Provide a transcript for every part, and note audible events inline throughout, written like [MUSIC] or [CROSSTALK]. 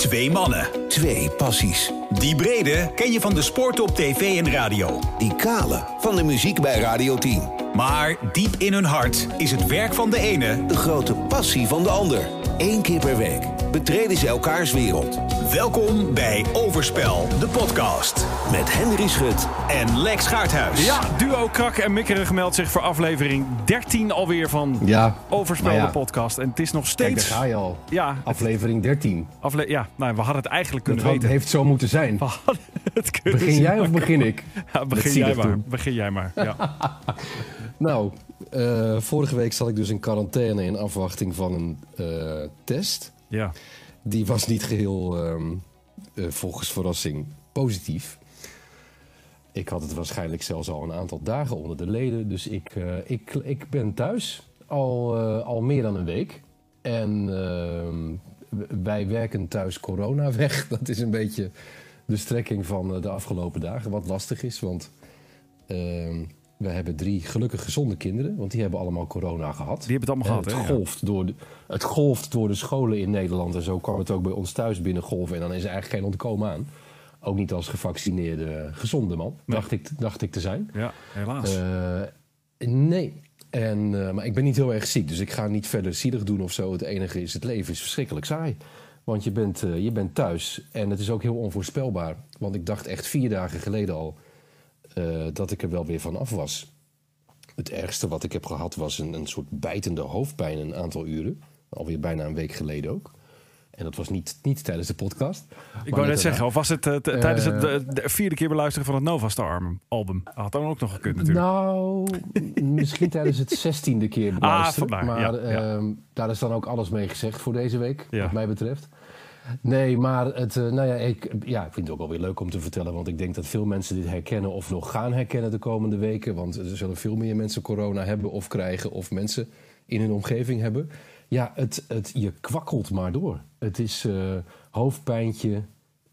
Twee mannen. Twee passies. Die brede ken je van de sport op tv en radio. Die kale van de muziek bij Radio 10. Maar diep in hun hart is het werk van de ene... De grote passie van de ander. Eén keer per week betreden ze elkaars wereld. Welkom bij Overspel, de podcast. Met Henry Schut En Lex Gaarthuis. Ja, duo Krak en Mikkeren meldt zich voor aflevering 13 alweer van Ja, Overspel, ja. de podcast. En het is nog kijk, daar steeds... ga je al. Ja, het- Aflevering 13. afle ja nou, we hadden het eigenlijk kunnen weten. heeft zo moeten zijn. We hadden het kunnen Begin zien. jij of begin ik? [LAUGHS] Ja, begin jij maar. doen. Begin jij maar. Ja. [LAUGHS] Nou, eh, vorige week zat ik dus in quarantaine in afwachting van een eh, test. Ja. Die was niet geheel, ehm, eh, volgens verrassing, positief. Ik had het waarschijnlijk zelfs al een aantal dagen onder de leden. Dus ik, eh, ik, ik ben thuis al, eh, al meer dan een week. En ehm, wij werken thuis corona weg. [LAUGHS] Dat is een beetje de strekking van de afgelopen dagen. Wat lastig is, want ehm, we hebben drie gelukkig gezonde kinderen. Want die hebben allemaal corona gehad. Die hebben het allemaal En gehad, het, hè? Ja. golft door de, het golft door de scholen in Nederland. En zo kwam het ook bij ons thuis binnengolven. En dan is er eigenlijk geen ontkomen aan. Ook niet als gevaccineerde gezonde man, dacht, ik, dacht ik te zijn. Ja, helaas. Eh, nee. En, eh, maar ik ben niet heel erg ziek, dus ik ga niet verder zielig doen of zo. Het enige is, het leven is verschrikkelijk saai. Want je bent, eh, je bent thuis en het is ook heel onvoorspelbaar. Want ik dacht echt vier dagen geleden al eh, dat ik er wel weer van af was. Het ergste wat ik heb gehad was een, een soort bijtende hoofdpijn een aantal uren. Alweer bijna een week geleden ook. En dat was niet, niet tijdens de podcast. ik wou net zeggen, of was het eh, t- tijdens het Eh, de, de vierde keer beluisteren van het Nova Star album? Had dan ook nog gekund natuurlijk. Nou, misschien tijdens het zestiende keer beluisteren. Ah, vandaar, maar ja, ja. ehm, daar is dan ook alles mee gezegd voor deze week, Ja. wat mij betreft. Nee, maar het, eh, nou ja, ik, ja, ik vind het ook wel weer leuk om te vertellen. Want ik denk dat veel mensen dit herkennen of nog gaan herkennen de komende weken. Want er zullen veel meer mensen corona hebben of krijgen of mensen in hun omgeving hebben. Ja, het, het, je kwakkelt maar door. Het is eh, hoofdpijntje,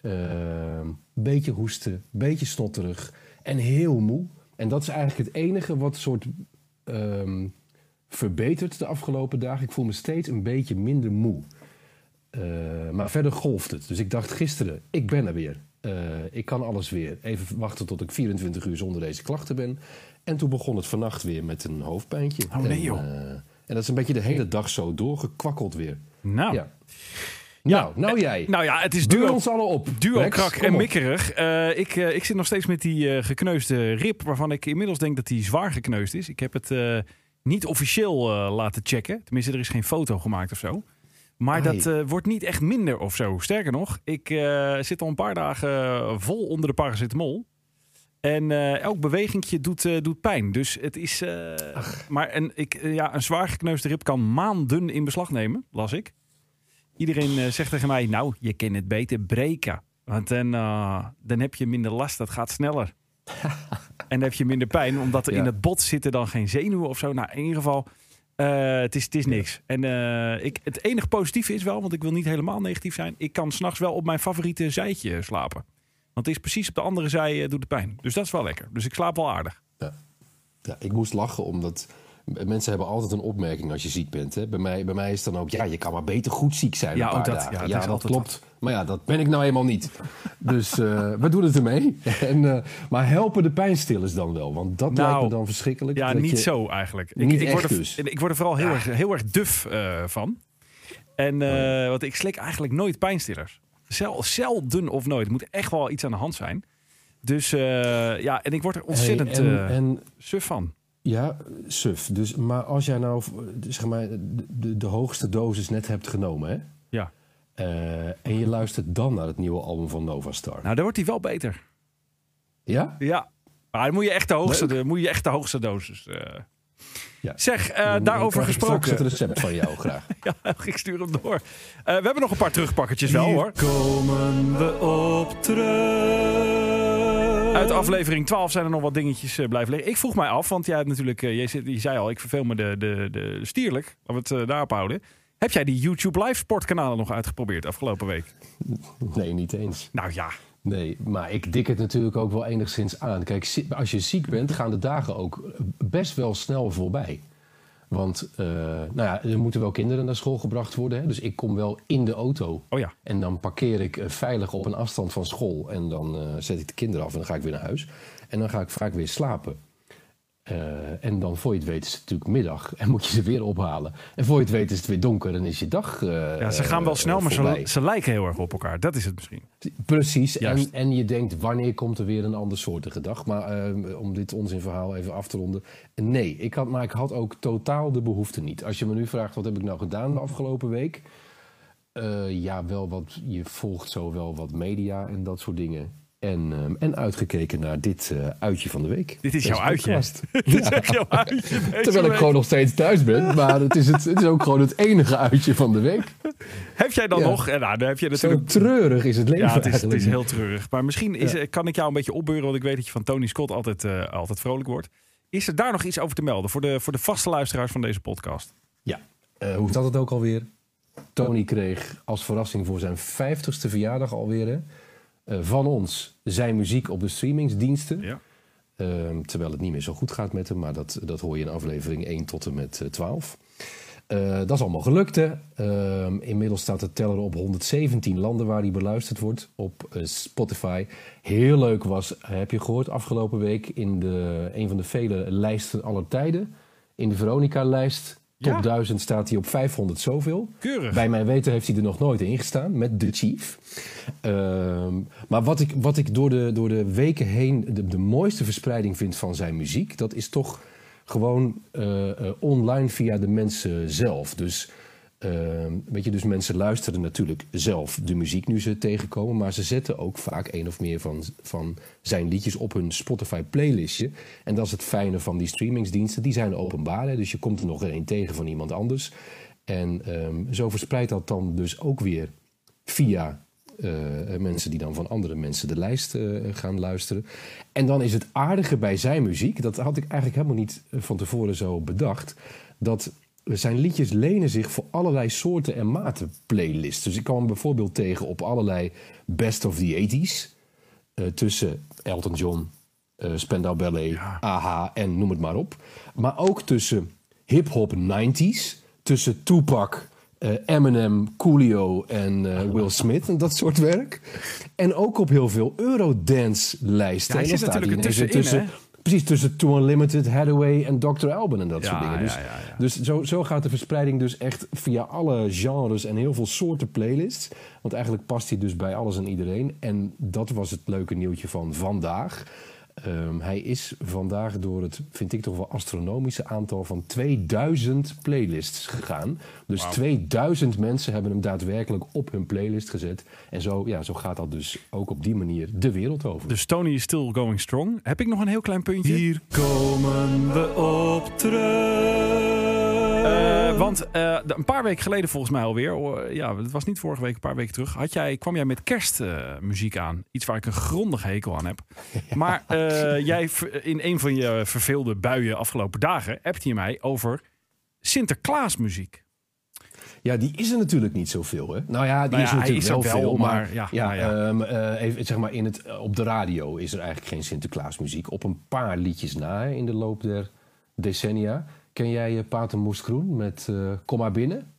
eh, beetje hoesten, beetje snotterig en heel moe. En dat is eigenlijk het enige wat soort ehm, verbetert de afgelopen dagen. Ik voel me steeds een beetje minder moe. Eh, maar verder golft het. Dus ik dacht gisteren, ik ben er weer. Eh, ik kan alles weer. Even wachten tot ik 24 uur zonder deze klachten ben. En toen begon het vannacht weer met een hoofdpijntje. Oh, nee, en, joh. eh, en dat is een beetje de hele dag zo doorgekwakkeld weer. nou. Ja. Nou, nou jij. Nou ja, het is duo ons allen op. Duo krak en mikkerig. Ik, ik zit nog steeds met die eh, gekneusde rib, waarvan ik inmiddels denk dat die zwaar gekneusd is. Ik heb het niet officieel laten checken. Tenminste, er is geen foto gemaakt of zo. Maar Ai. dat eh, wordt niet echt minder of zo. Sterker nog, ik eh, zit al een paar dagen vol onder de paracetamol. En eh, elk bewegingje doet, doet pijn. Dus het is. maar een, ik, ja, een zwaar gekneusde rib kan maanden in beslag nemen, las ik. Iedereen zegt tegen mij: Nou, je kan het beter breken. Want dan, dan heb je minder last, dat gaat sneller. [LAUGHS] en dan heb je minder pijn, omdat er Ja. in het bot zitten dan geen zenuwen of zo. Nou, in ieder geval, het, is, het is niks. En eh, ik, het enige positieve is wel, want ik wil niet helemaal negatief zijn. Ik kan s'nachts wel op mijn favoriete zijtje slapen. Want het is precies op de andere zij eh, doet het pijn. Dus dat is wel lekker. Dus ik slaap wel aardig. Ja, ik moest lachen omdat mensen hebben altijd een opmerking als je ziek bent. Hè? Bij, mij, bij mij is dan ook, ja, je kan maar beter goed ziek zijn Ja, een paar dat. dagen. Ja, Ja, dat klopt. Maar ja, dat ben ik nou eenmaal niet. Dus eh, we doen het ermee. [LAUGHS] En, eh, maar helpen de pijnstillers dan wel? Want dat Nou, lijkt me dan verschrikkelijk. Ja, niet zo eigenlijk. Niet ik, ik, word er, dus. ik word er vooral heel, erg, heel erg duf eh, van. En eh, want ik slik eigenlijk nooit pijnstillers. Zel, zelden of nooit. Er moet echt wel iets aan de hand zijn. Dus ja, en ik word er ontzettend Hey, en, en suf van. ja, suf. Dus, maar als jij nou zeg maar, de, de, de hoogste dosis net hebt genomen... Hè? Ja. Eh, en je luistert dan naar het nieuwe album van Nova Star. Nou, dan wordt hij wel beter. Ja? Ja. Maar dan moet je echt de hoogste, de, moet je echt de hoogste dosis. eh. Ja. Zeg, eh, daarover krijg ik gesproken. het recept van jou graag. [LAUGHS] Ja, ik stuur hem door. We hebben nog een paar terugpakkertjes wel hoor. komen we op terug. Uit aflevering 12 zijn er nog wat dingetjes eh, blijven liggen. Ik vroeg mij af, want jij hebt natuurlijk, je zei al, ik verveel me de, de, de stierlijk. Laten we het daarop houden. Heb jij die YouTube live sportkanalen nog uitgeprobeerd afgelopen week? Nee, niet eens. Nou ja, Nee, maar ik dik het natuurlijk ook wel enigszins aan. Kijk, als je ziek bent, gaan de dagen ook best wel snel voorbij. Want uh, nou ja, er moeten wel kinderen naar school gebracht worden. Hè? Dus ik kom wel in de auto. Oh ja. En dan parkeer ik veilig op een afstand van school. En dan uh, zet ik de kinderen af en dan ga ik weer naar huis. En dan ga ik vaak weer slapen. Uh, en dan voor je het weet is het natuurlijk middag en moet je ze weer ophalen. En voor je het weet is het weer donker en is je dag. Uh, ja, ze gaan wel snel, maar ze, ze, lijken heel erg op elkaar. Dat is het misschien. Precies. En, en, je denkt, wanneer komt er weer een andersoortige dag? Maar om dit onzinverhaal even af te ronden. Nee, ik had, maar ik had ook totaal de behoefte niet. Als je me nu vraagt, wat heb ik nou gedaan de afgelopen week? ja, wel wat. Je volgt zo wel wat media en dat soort dingen. En, um, en uitgekeken naar dit uh, uitje van de week. Dit is jouw uitje. [LAUGHS] dit is jouw uitje. Terwijl ik gewoon nog steeds thuis ben. Maar het is, het, het, is ook gewoon het enige uitje van de week. Heb jij dan ja. nog? Nou, dan heb je natuurlijk... Zo treurig is het leven ja, het is, het is heel treurig. Maar misschien is, ja. kan ik jou een beetje opbeuren. Want ik weet dat je van Tony Scott altijd, uh, altijd vrolijk wordt. Is er daar nog iets over te melden voor de, voor de vaste luisteraars van deze podcast? Ja, uh, hoe zat het ook alweer? Tony kreeg als verrassing voor zijn 50ste verjaardag alweer... Hè? Uh, van ons zijn muziek op de streamingsdiensten. Ja. Uh, terwijl het niet meer zo goed gaat met hem, maar dat, dat hoor je in aflevering 1 tot en met uh, 12. dat is allemaal gelukt. Hè? Ehm, inmiddels staat de teller op 117 landen waar hij beluisterd wordt op eh, Spotify. Heel leuk was, heb je gehoord afgelopen week in de, een van de vele lijsten aller tijden. In de Veronica-lijst Top ja. 1000 staat hij op 500 zoveel. Keurig. Bij mijn weten heeft hij er nog nooit in gestaan met The Chief. Uh, maar wat ik, wat ik door, de, door de weken heen de, de mooiste verspreiding vind van zijn muziek... dat is toch gewoon uh, uh, online via de mensen zelf. Dus, weet je, dus mensen luisteren natuurlijk zelf de muziek nu ze tegenkomen... maar ze zetten ook vaak een of meer van, van zijn liedjes op hun Spotify playlistje. En dat is het fijne van die streamingsdiensten. Die zijn openbaar, hè, dus je komt er nog een tegen van iemand anders. En um, zo verspreidt dat dan dus ook weer via uh, mensen die dan van andere mensen de lijst uh, gaan luisteren. En dan is het aardige bij zijn muziek, dat had ik eigenlijk helemaal niet van tevoren zo bedacht, dat zijn liedjes lenen zich voor allerlei soorten en maten playlists. Dus ik kwam hem bijvoorbeeld tegen op allerlei best of the 80s. Uh, tussen Elton John, uh, Spandau Ballet, ja. AHA en noem het maar op. Maar ook tussen hip-hop 90s, tussen Tupac, uh, Eminem, Coolio en Will Smith en dat soort werk. En ook op heel veel Eurodance-lijsten. Ja, hij zit natuurlijk tussenin, tussen, Precies, tussen Too Unlimited, Hathaway en Dr. Alban en dat ja, soort dingen. Dus, ja, ja, dus zo, zo gaat de verspreiding dus echt via alle genres en heel veel soorten playlists. Want eigenlijk past hij dus bij alles en iedereen. En dat was het leuke nieuwtje van vandaag. Um, hij is vandaag door het, vind ik toch wel astronomische aantal van 2000 playlists gegaan. Dus wow. 2000 mensen hebben hem daadwerkelijk op hun playlist gezet. En zo, ja, zo gaat dat dus ook op die manier de wereld over. Dus Tony is still going strong. Heb ik nog een heel klein puntje? Hier komen we op terug. Uh, want uh, een paar weken geleden volgens mij alweer, uh, ja, het was niet vorige week, een paar weken terug, had jij, kwam jij met kerstmuziek aan. Iets waar ik een grondig hekel aan heb. [LAUGHS] Ja. Maar jij in een van je verveelde buien afgelopen dagen appte je mij over Sinterklaasmuziek. Ja, die is er natuurlijk niet zoveel. Hè? Nou ja, die nou ja, is er natuurlijk is wel, wel, veel. Maar, maar ja, ja, nou ja. Um, uh, even, zeg maar in het, op de radio is er eigenlijk geen Sinterklaasmuziek. Op een paar liedjes na in de loop der decennia. Ken jij uh, Pater Moest Groen met uh, Kom maar binnen?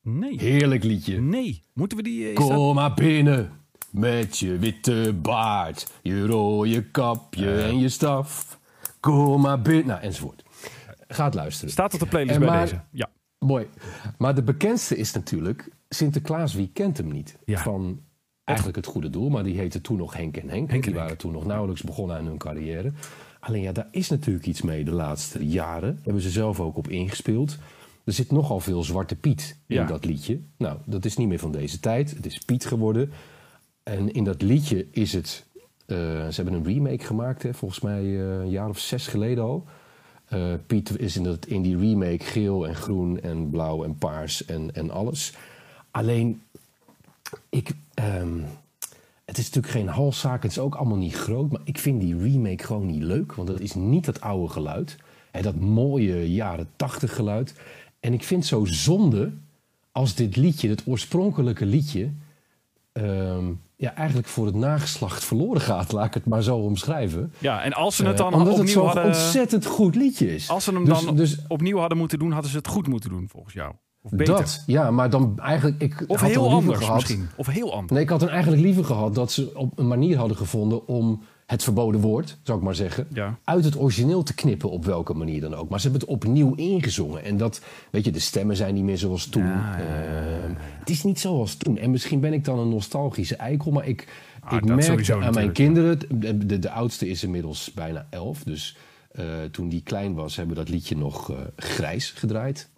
Nee. Heerlijk liedje. Nee. Moeten we die... Uh, Kom dat... maar binnen met je witte baard, je rode kapje en je staf. Kom maar binnen. Nou, enzovoort. Gaat luisteren. Staat op de playlist en bij maar, deze. Ja. Mooi. Maar de bekendste is natuurlijk Sinterklaas. Wie kent hem niet? Ja. Van eigenlijk het goede doel, maar die heette toen nog Henk en Henk. Henk en die waren toen nog nauwelijks begonnen aan hun carrière. Alleen ja, daar is natuurlijk iets mee de laatste jaren. Hebben ze zelf ook op ingespeeld. Er zit nogal veel Zwarte Piet in ja. dat liedje. Nou, dat is niet meer van deze tijd. Het is Piet geworden. En in dat liedje is het... Uh, ze hebben een remake gemaakt, hè, volgens mij uh, een jaar of zes geleden al. Uh, Piet is in, dat, in die remake geel en groen en blauw en paars en, en alles. Alleen, ik... Um, het is natuurlijk geen halszaak, het is ook allemaal niet groot. Maar ik vind die remake gewoon niet leuk. Want dat is niet dat oude geluid. Hè, dat mooie jaren tachtig geluid. En ik vind zo zonde als dit liedje, het oorspronkelijke liedje... Um, ja, eigenlijk voor het nageslacht verloren gaat. Laat ik het maar zo omschrijven. Ja, en als ze het dan Uh, omdat het opnieuw zo'n hadden... ontzettend goed liedje is. Als ze hem Dus- dan dus opnieuw hadden moeten doen, hadden ze het goed moeten doen, volgens jou. Of beter. dat, ja, maar dan eigenlijk... Ik of had heel anders gehad, misschien. Of heel anders. Nee, ik had dan eigenlijk liever gehad dat ze op een manier hadden gevonden om het verboden woord, zou ik maar zeggen, Ja. uit het origineel te knippen op welke manier dan ook. Maar ze hebben het opnieuw ingezongen. En dat, weet je, de stemmen zijn niet meer zoals toen. Ja, ja, Ehm, het is niet zoals toen. En misschien ben ik dan een nostalgische eikel, maar ik, Ah, ik merkte sowieso aan mijn kinderen, de, de, de oudste is inmiddels bijna elf, dus eh, toen die klein was, hebben we dat liedje nog eh, grijs gedraaid.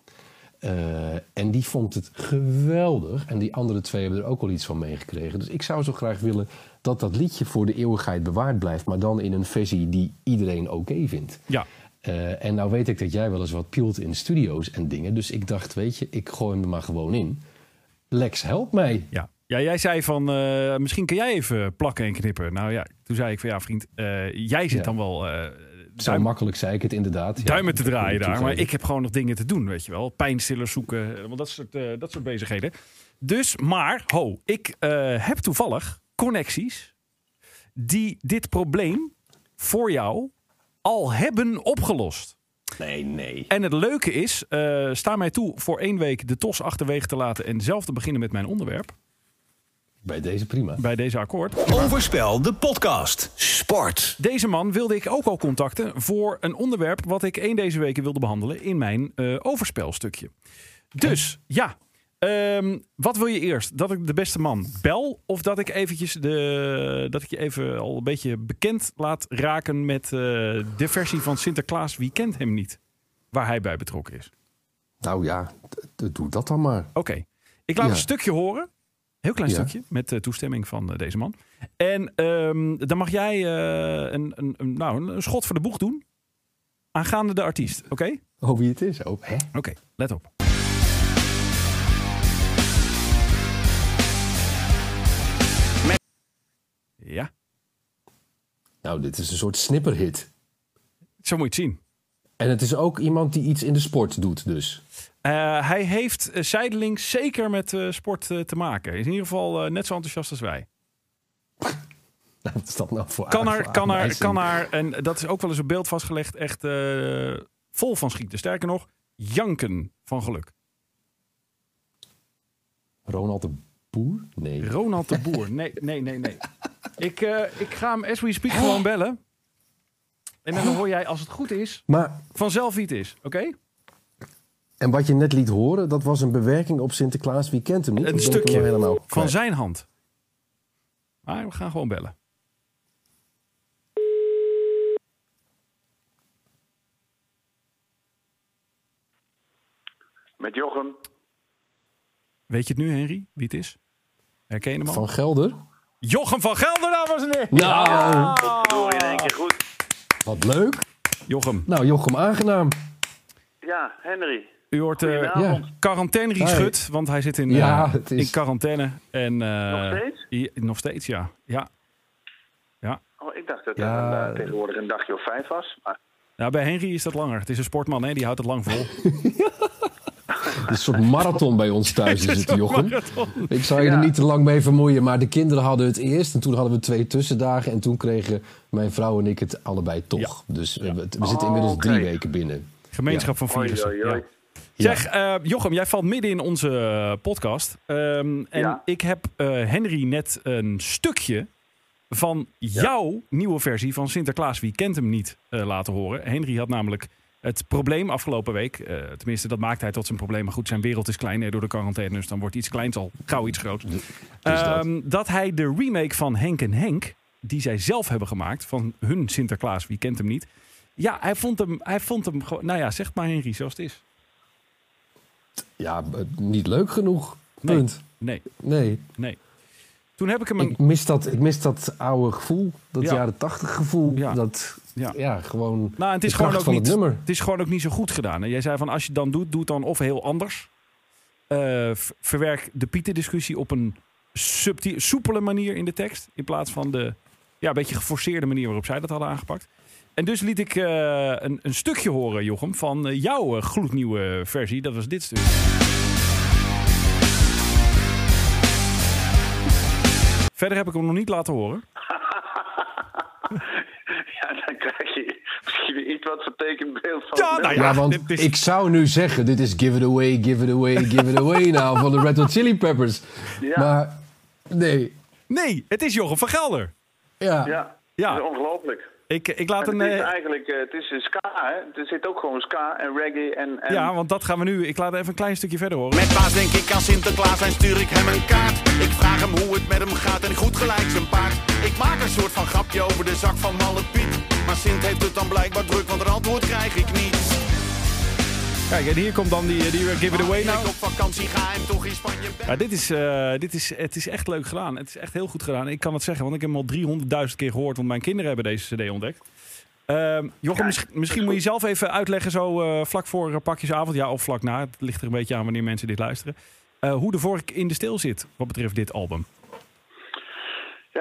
Eh, en die vond het geweldig. En die andere twee hebben er ook al iets van meegekregen. Dus ik zou zo graag willen dat dat liedje voor de eeuwigheid bewaard blijft. Maar dan in een versie die iedereen oké vindt. Ja. Eh, en nou weet ik dat jij wel eens wat pielt in studio's en dingen. Dus ik dacht, weet je, ik gooi hem er maar gewoon in. Lex, help mij. Ja. ja, jij zei van, eh, misschien kun jij even plakken en knippen. Nou ja, toen zei ik van, ja vriend, jij zit Ja. dan wel Zo duim- makkelijk zei ik het inderdaad. Ja, duimen te draaien daar. Maar ik heb gewoon nog dingen te doen, weet je wel. Pijnstillers zoeken, want dat soort, eh, dat soort bezigheden. Dus, maar, ho, ik eh, heb toevallig connecties die dit probleem voor jou al hebben opgelost. Nee, nee. En het leuke is, eh, sta mij toe voor één week de tos achterwege te laten en zelf te beginnen met mijn onderwerp Bij deze prima. bij deze akkoord. Overspel, de podcast. Sport. Deze man wilde ik ook al contacten voor een onderwerp wat ik één deze weken wilde behandelen in mijn eh, overspelstukje. Dus ja, ehm, wat wil je eerst? Dat ik de beste man bel of dat ik eventjes de, dat ik je even al een beetje bekend laat raken met eh, de versie van Sinterklaas Wie kent hem niet, waar hij bij betrokken is. Nou ja, doe dat dan maar. Oké, ik laat Ja. een stukje horen. Heel klein Ja. stukje, met eh, toestemming van eh, deze man. En ehm, dan mag jij eh, een, een, een, nou, een, schot voor de boeg doen. Aangaande de artiest, oké? Oh, wie het is. Oh, hè? Oké, let op. Ja, Nou, dit is een soort snipperhit. zo moet je het zien. En het is ook iemand die iets in de sport doet, dus. Eh, hij heeft uh, zijdelings zeker met eh, sport eh, te maken. Is in ieder geval eh, net zo enthousiast als wij. [LAUGHS] Wat is dat nou voor kan er, voor kan er, aanwijzing? kan er, en dat is ook wel eens op beeld vastgelegd, echt eh, vol van schieten. Sterker nog, janken van geluk. Ronald de Boer? Nee. Ronald de Boer. [LAUGHS] Nee, nee, nee, nee. Ik, eh, ik ga hem as we speak gewoon bellen. En dan hoor jij, als het goed is, Maar, vanzelf wie het is. Oké? En wat je net liet horen, dat was een bewerking op Sinterklaas. Wie kent hem niet? Een stukje helemaal van zijn hand. Maar we gaan gewoon bellen. Met Jochem. Weet je het nu, Henry, wie het is? Herken je hem al? Van Gelder? Jochem van Gelder, dames en heren! Nou, Doe in één keer goed. wat leuk. Jochem, Nou, Jochem, aangenaam. Ja, Henry. U hoort eh Goedenavond. Ja. quarantaine want hij zit in, eh, Ja, het is- in quarantaine. En, eh, Nog steeds? ja, nog steeds, ja. ja. Oh, ik dacht dat Ja. het een, eh, tegenwoordig een dagje of vijf was. Maar Nou, bij Henry is dat langer. Het is een sportman, hè? die houdt het lang vol. [LAUGHS] Het is een soort marathon bij ons thuis, [LAUGHS] is het, Jochem. Ik zou je er Ja. niet te lang mee vermoeien, maar de kinderen hadden het eerst. En toen hadden we twee tussendagen. En toen kregen mijn vrouw en ik het allebei toch. Dus we, we zitten Oh, inmiddels drie weken binnen. Gemeenschap van Oei, virussen. oei, oei. Ja. Zeg, eh, Jochem, jij valt midden in onze eh, podcast. Ehm, en Ja. ik heb eh, Henry net een stukje van jouw nieuwe versie van Sinterklaas. Wie kent hem niet laten horen? Henry had namelijk het probleem afgelopen week. tenminste, dat maakt hij tot zijn probleem. Maar goed, zijn wereld is klein hè, door de quarantaine. Dus dan wordt iets kleins al gauw iets groots. dat. Ehm, dat hij de remake van Henk en Henk, die zij zelf hebben gemaakt, van hun Sinterklaas, wie kent hem niet. Ja, hij vond hem, hij vond hem gewoon, nou ja, zeg maar Henry, zoals het is. Ja, niet leuk genoeg. Punt. Nee, Nee. nee. Toen heb ik hem een, Ik mis, dat, ik mis dat oude gevoel. Dat Ja. jaren tachtig gevoel. Ja. Dat, Ja. ja. gewoon nou, het is gewoon ook niet, het het is gewoon ook niet zo goed gedaan. En jij zei van, als je het dan doet, doe het dan of heel anders. Eh, verwerk de Pieter-discussie op een soepele manier in de tekst. In plaats van de ja, een beetje geforceerde manier waarop zij dat hadden aangepakt. En dus liet ik eh, een, een stukje horen, Jochem, van eh, jouw eh, gloednieuwe versie. Dat was dit stuk. Verder heb ik hem nog niet laten horen. [LAUGHS] ja, dan krijg je misschien weer iets wat vertekend beeld van. Ja, nou Ja, want is- ik zou nu zeggen, dit is give it away, give it away, give it away nou van de Red Hot Chili Peppers. Ja. Maar nee, Nee, het is Jochem van Gelder. ja. Ja, Ja. dat is ongelooflijk. Ik, ik laat En een... het is eh, eigenlijk, eh, het is een ska, hè. Er zit ook gewoon ska en reggae en... en ja, want dat gaan we nu... Ik laat even een klein stukje verder horen. Met paas denk ik aan Sinterklaas en stuur ik hem een kaart. Ik vraag hem hoe het met hem gaat en goed gelijk zijn paard. Ik maak een soort van grapje over de zak van Malle Piet. Maar Sint heeft het dan blijkbaar druk, want een antwoord krijg ik niet. Kijk, en hier komt dan die, die Give It Away nou. ik op vakantie ga en toch in Spanje. Ja, dit is, eh, dit is, het is echt leuk gedaan. Het is echt heel goed gedaan. Ik kan het zeggen, want ik heb hem al 300.000 keer gehoord. Want mijn kinderen hebben deze cd ontdekt. Ehm Jochem, mis- misschien moet je zelf even uitleggen zo eh, vlak voor eh, pakjesavond. Ja, of vlak na. Het ligt er een beetje aan wanneer mensen dit luisteren. hoe de vork in de steel zit wat betreft dit album.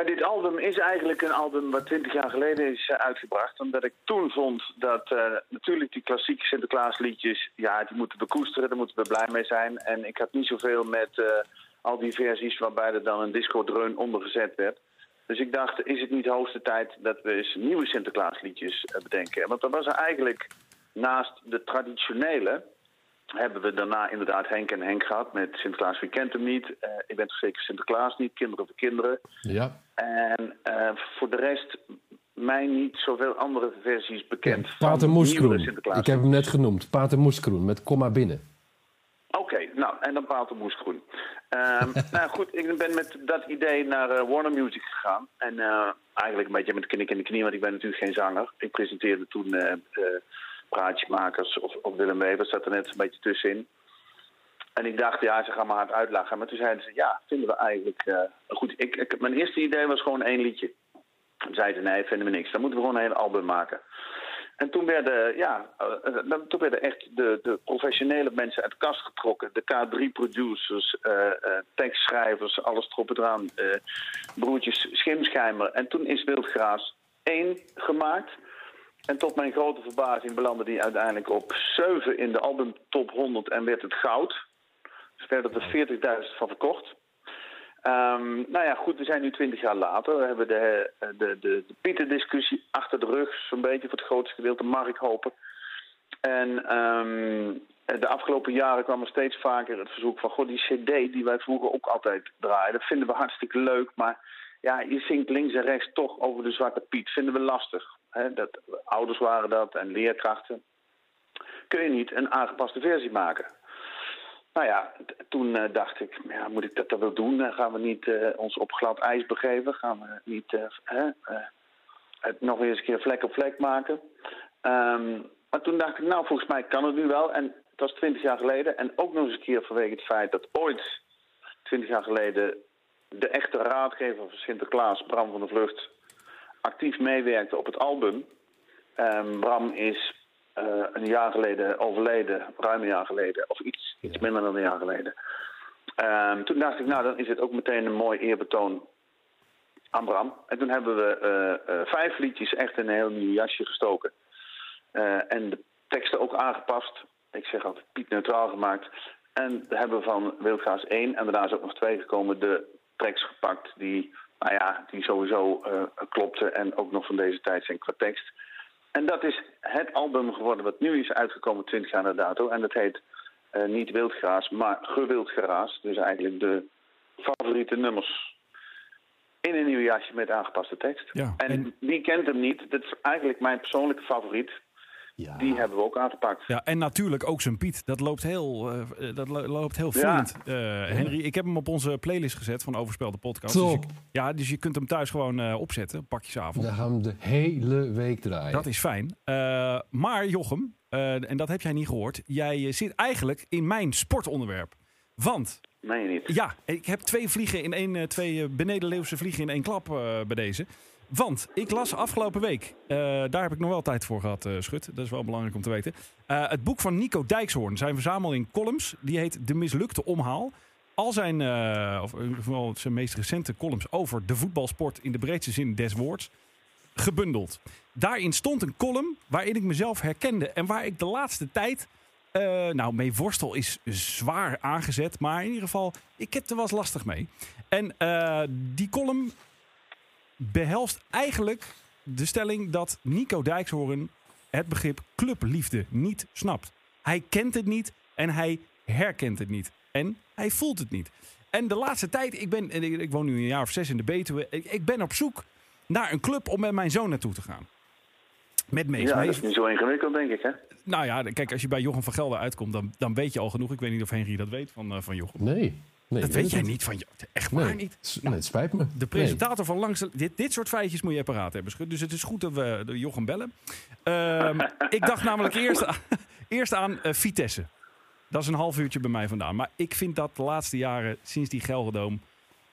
Dit album is eigenlijk een album wat 20 jaar geleden is eh, uitgebracht. Omdat ik toen vond dat eh, natuurlijk die klassieke Sinterklaasliedjes, ja, die moeten we koesteren, daar moeten we blij mee zijn. En ik had niet zoveel met eh, al die versies waarbij er dan een disco-dreun onder gezet werd. Dus ik dacht, is het niet hoogste tijd dat we eens nieuwe Sinterklaasliedjes bedenken? Want dat was er eigenlijk naast de traditionele, hebben we daarna inderdaad Henk en Henk gehad met Sinterklaas wie kent hem niet. Ik ben toch zeker Sinterklaas niet, kinderen voor kinderen. ja. En eh, voor de rest mij niet zoveel andere versies bekend. van Pater Moeskroen. Ik heb hem net genoemd. Pater Moeskroen met komma binnen. Oké, nou, en dan Pater Moeskroen. Ehm [LAUGHS] nou goed, ik ben met dat idee naar eh, Warner Music gegaan. En eh, eigenlijk een beetje met knik in de knie, want ik ben natuurlijk geen zanger. Ik presenteerde toen Praatjesmakers of, of Willem Wever, zat er net een beetje tussenin. En ik dacht, ja, ze gaan maar hard uitlachen. Maar toen zeiden ze, ja, vinden we eigenlijk eh, goed. Ik, ik, mijn eerste idee was gewoon één liedje. Toen zeiden ze, nee, vinden we niks. Dan moeten we gewoon een hele album maken. En toen werden, ja, eh, toen werden echt de, de professionele mensen uit de kast getrokken. De K3-producers, eh, tekstschrijvers, alles erop en eraan. broertjes Schimschijmer. En toen is Wildgraas 1 gemaakt. En tot mijn grote verbazing belandde die uiteindelijk op 7 in de album top 100 en werd het goud. Werden er 40.000 van verkocht. Ehm, nou ja, goed, we zijn nu twintig jaar later. We hebben de, eh, de, de, de Pieter-discussie achter de rug, zo'n beetje voor het grootste gedeelte, mag ik hopen. En ehm, de afgelopen jaren kwam er steeds vaker het verzoek van... ...goh, die cd die wij vroeger ook altijd draaien, dat vinden we hartstikke leuk... ...maar ja, je zingt links en rechts toch over de Zwarte Piet. Vinden we lastig. Dat, ouders waren dat en leerkrachten. Kun je niet een aangepaste versie maken? Nou ja, toen eh, dacht ik, ja, moet ik dat wel doen? Eh, gaan we niet eh, ons op glad ijs begeven? Gaan we niet eh, het nog eens een keer vlek op vlek maken? Ehm, maar toen dacht ik, nou, volgens mij kan het nu wel. En het was twintig jaar geleden. En ook nog eens een keer vanwege het feit dat ooit, twintig jaar geleden, de echte raadgever van Sinterklaas, Bram van der Vlucht, actief meewerkte op het album. Ehm, Bram is een jaar geleden overleden, ruim een jaar geleden, of iets, iets minder dan een jaar geleden. Ehm, toen dacht ik, nou, dan is het ook meteen een mooi eerbetoon aan Bram. En toen hebben we eh, eh, vijf liedjes echt in een heel nieuw jasje gestoken. Eh, en de teksten ook aangepast. Ik zeg altijd Piet neutraal gemaakt. En we hebben van Wildgaas 1, en daarna is ook nog 2 gekomen, de tracks gepakt die, nou ja, die sowieso klopten en ook nog van deze tijd zijn qua tekst. En dat is het album geworden wat nu is uitgekomen 20 jaar na dato. En dat heet niet Wildgraas, maar Gewildgeraas. Dus eigenlijk de favoriete nummers in een nieuw jasje met aangepaste tekst. Ja, en, en- wie kent hem niet? Dat is eigenlijk mijn persoonlijke favoriet. Ja. Die hebben we ook aangepakt. Ja, en natuurlijk ook zijn Piet. Dat loopt heel, eh, dat lo- loopt heel Ja. vloeiend. Eh, Henry, ik heb hem op onze playlist gezet van Overspel de podcast. Dus je, ja, dus je kunt hem thuis gewoon eh, opzetten, pakjesavond. Dan gaan we de hele week draaien. Dat is fijn. Eh, maar Jochem, eh, en dat heb jij niet gehoord. Jij eh, zit eigenlijk in mijn sportonderwerp. Want, je niet? ja, ik heb twee vliegen in één, eh, twee benedenleeuwse vliegen in één klap bij deze. Want ik las afgelopen week, daar heb ik nog wel tijd voor gehad, eh, Schut. Dat is wel belangrijk om te weten. Het boek van Nico Dijkshoorn, zijn verzameling columns, die heet De Mislukte Omhaal. Al zijn, of in ieder geval zijn meest recente columns over de voetbalsport in de breedste zin des woords, gebundeld. Daarin stond een column waarin ik mezelf herkende en waar ik de laatste tijd Eh, nou, mee worstel is zwaar aangezet. Maar in ieder geval, ik heb er was lastig mee. En uh, die column behelst eigenlijk de stelling dat Nico Dijkshoorn het begrip clubliefde niet snapt. Hij kent het niet en hij herkent het niet. En hij voelt het niet. En de laatste tijd, ik, ben, ik woon nu een jaar of zes in de Betuwe. Ik ben op zoek naar een club om met mijn zoon naartoe te gaan. Met Mees. Ja, dat is niet zo ingewikkeld, denk ik, hè? Nou ja, kijk, als je bij Jochem van Gelder uitkomt, dan, dan weet je al genoeg. Ik weet niet of Henry dat weet van, uh, van Jochem. Nee. nee dat weet jij niet van Echt waar nee, niet? Nee, het spijt me. De presentator nee. van langs... Dit, dit soort feitjes moet je apparaat hebben. Dus het is goed dat we de Jochem bellen. Uh, ik dacht namelijk eerst, aan, [LAUGHS] eerst aan uh, Vitesse. Dat is een half uurtje bij mij vandaan. Maar ik vind dat de laatste jaren, sinds die Gelderdoom...